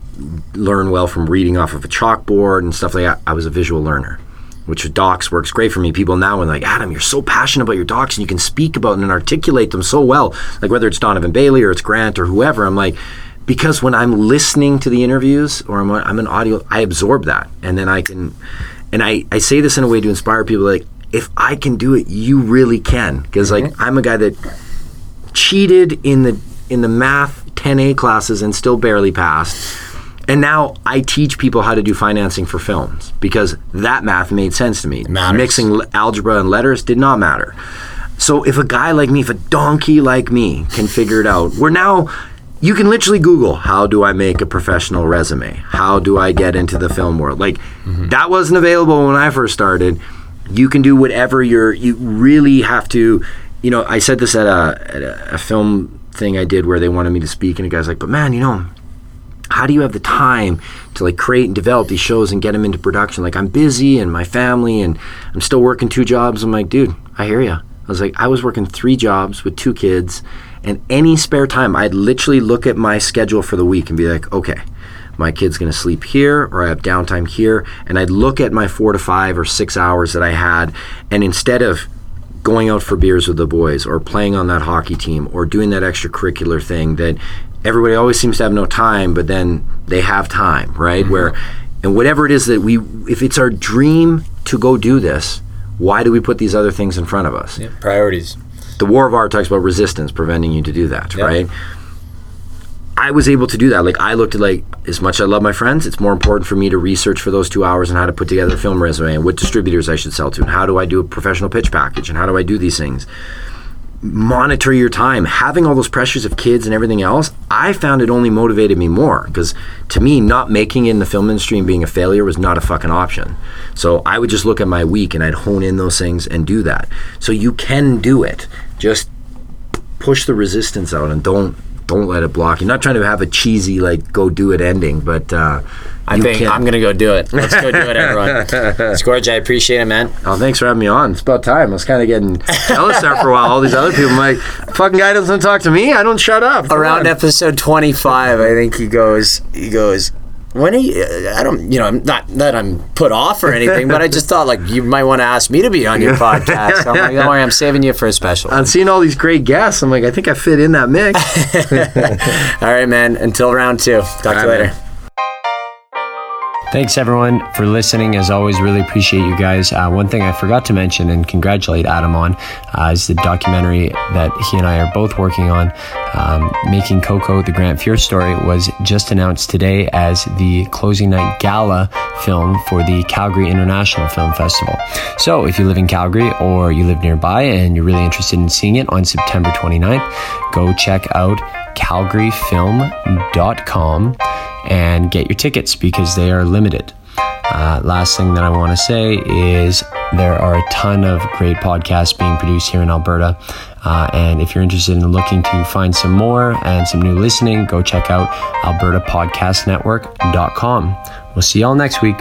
learn well from reading off of a chalkboard and stuff like that. I was a visual learner which docs works great for me. People now are like, Adam, you're so passionate about your docs and you can speak about and articulate them so well. Like whether it's Donovan Bailey or it's Grant or whoever, I'm like, because when I'm listening to the interviews or I'm, I'm an audio, I absorb that. And then I can, and I, I say this in a way to inspire people like, if I can do it, you really can. Because like mm-hmm. I'm a guy that cheated in the in the math 10A classes and still barely passed. And now I teach people how to do financing for films because that math made sense to me. Mixing algebra and letters did not matter. So if a guy like me, if a donkey like me can figure it out, we're now you can literally Google how do I make a professional resume? How do I get into the film world? Like mm-hmm. that wasn't available when I first started. You can do whatever you're you really have to you know, I said this at a, at a, a film thing I did where they wanted me to speak, and a guy's like, "But man, you know, how do you have the time to like create and develop these shows and get them into production? Like, I'm busy and my family, and I'm still working two jobs." I'm like, "Dude, I hear you." I was like, I was working three jobs with two kids, and any spare time, I'd literally look at my schedule for the week and be like, okay, my kid's going to sleep here or I have downtime here. And I'd look at my four to five or six hours that I had. And instead of going out for beers with the boys or playing on that hockey team or doing that extracurricular thing that everybody always seems to have no time, but then they have time, right? Where, mm-hmm. and whatever it is that we, if it's our dream to go do this, why do we put these other things in front of us? Priorities. the war of art talks about resistance preventing you to do that Yeah. right i was able to do that. Like i looked at like as much as i love my friends it's more important for me to research for those two hours and how to put together a film resume and what distributors i should sell to and how do i do a professional pitch package and how do i do these things. Monitor your time. Having all those pressures of kids and everything else i found it only motivated me more because to me not making it in the film industry and being a failure was not a fucking option. So i would just look at my week and i'd hone in those things and do that. So you can do it. Just push the resistance out and don't don't let it block you not trying to have a cheesy like go do it ending but uh I think can. I'm gonna go do it. Let's go do it, everyone. Scourge, I appreciate it, man. Oh, thanks for having me on. It's about time. I was kind of getting jealous there for a while. All these other people, I'm like, fucking guy doesn't talk to me. I don't shut up. Come Around on. episode 25, I think he goes. He goes. When are you? I don't. You know, I'm not that I'm put off or anything, but I just thought like you might want to ask me to be on your podcast. I'm like, don't worry, I'm saving you for a special. I'm seeing all these great guests. I'm like, I think I fit in that mix. All right, man. Until round two. Talk to you right, later. man. Thanks everyone for listening. As always, really appreciate you guys. Uh, one thing I forgot to mention and congratulate Adam on uh, is the documentary that he and I are both working on. Um, Making Coco, the Grant Fuhr story, was just announced today as the closing night gala film for the Calgary International Film Festival. So if you live in Calgary or you live nearby and you're really interested in seeing it on September 29th, go check out calgaryfilm.com and get your tickets because they are limited. Uh, last thing that I want to say is there are a ton of great podcasts being produced here in Alberta. Uh, and if you're interested in looking to find some more and some new listening, go check out albertapodcastnetwork.com. We'll see y'all next week.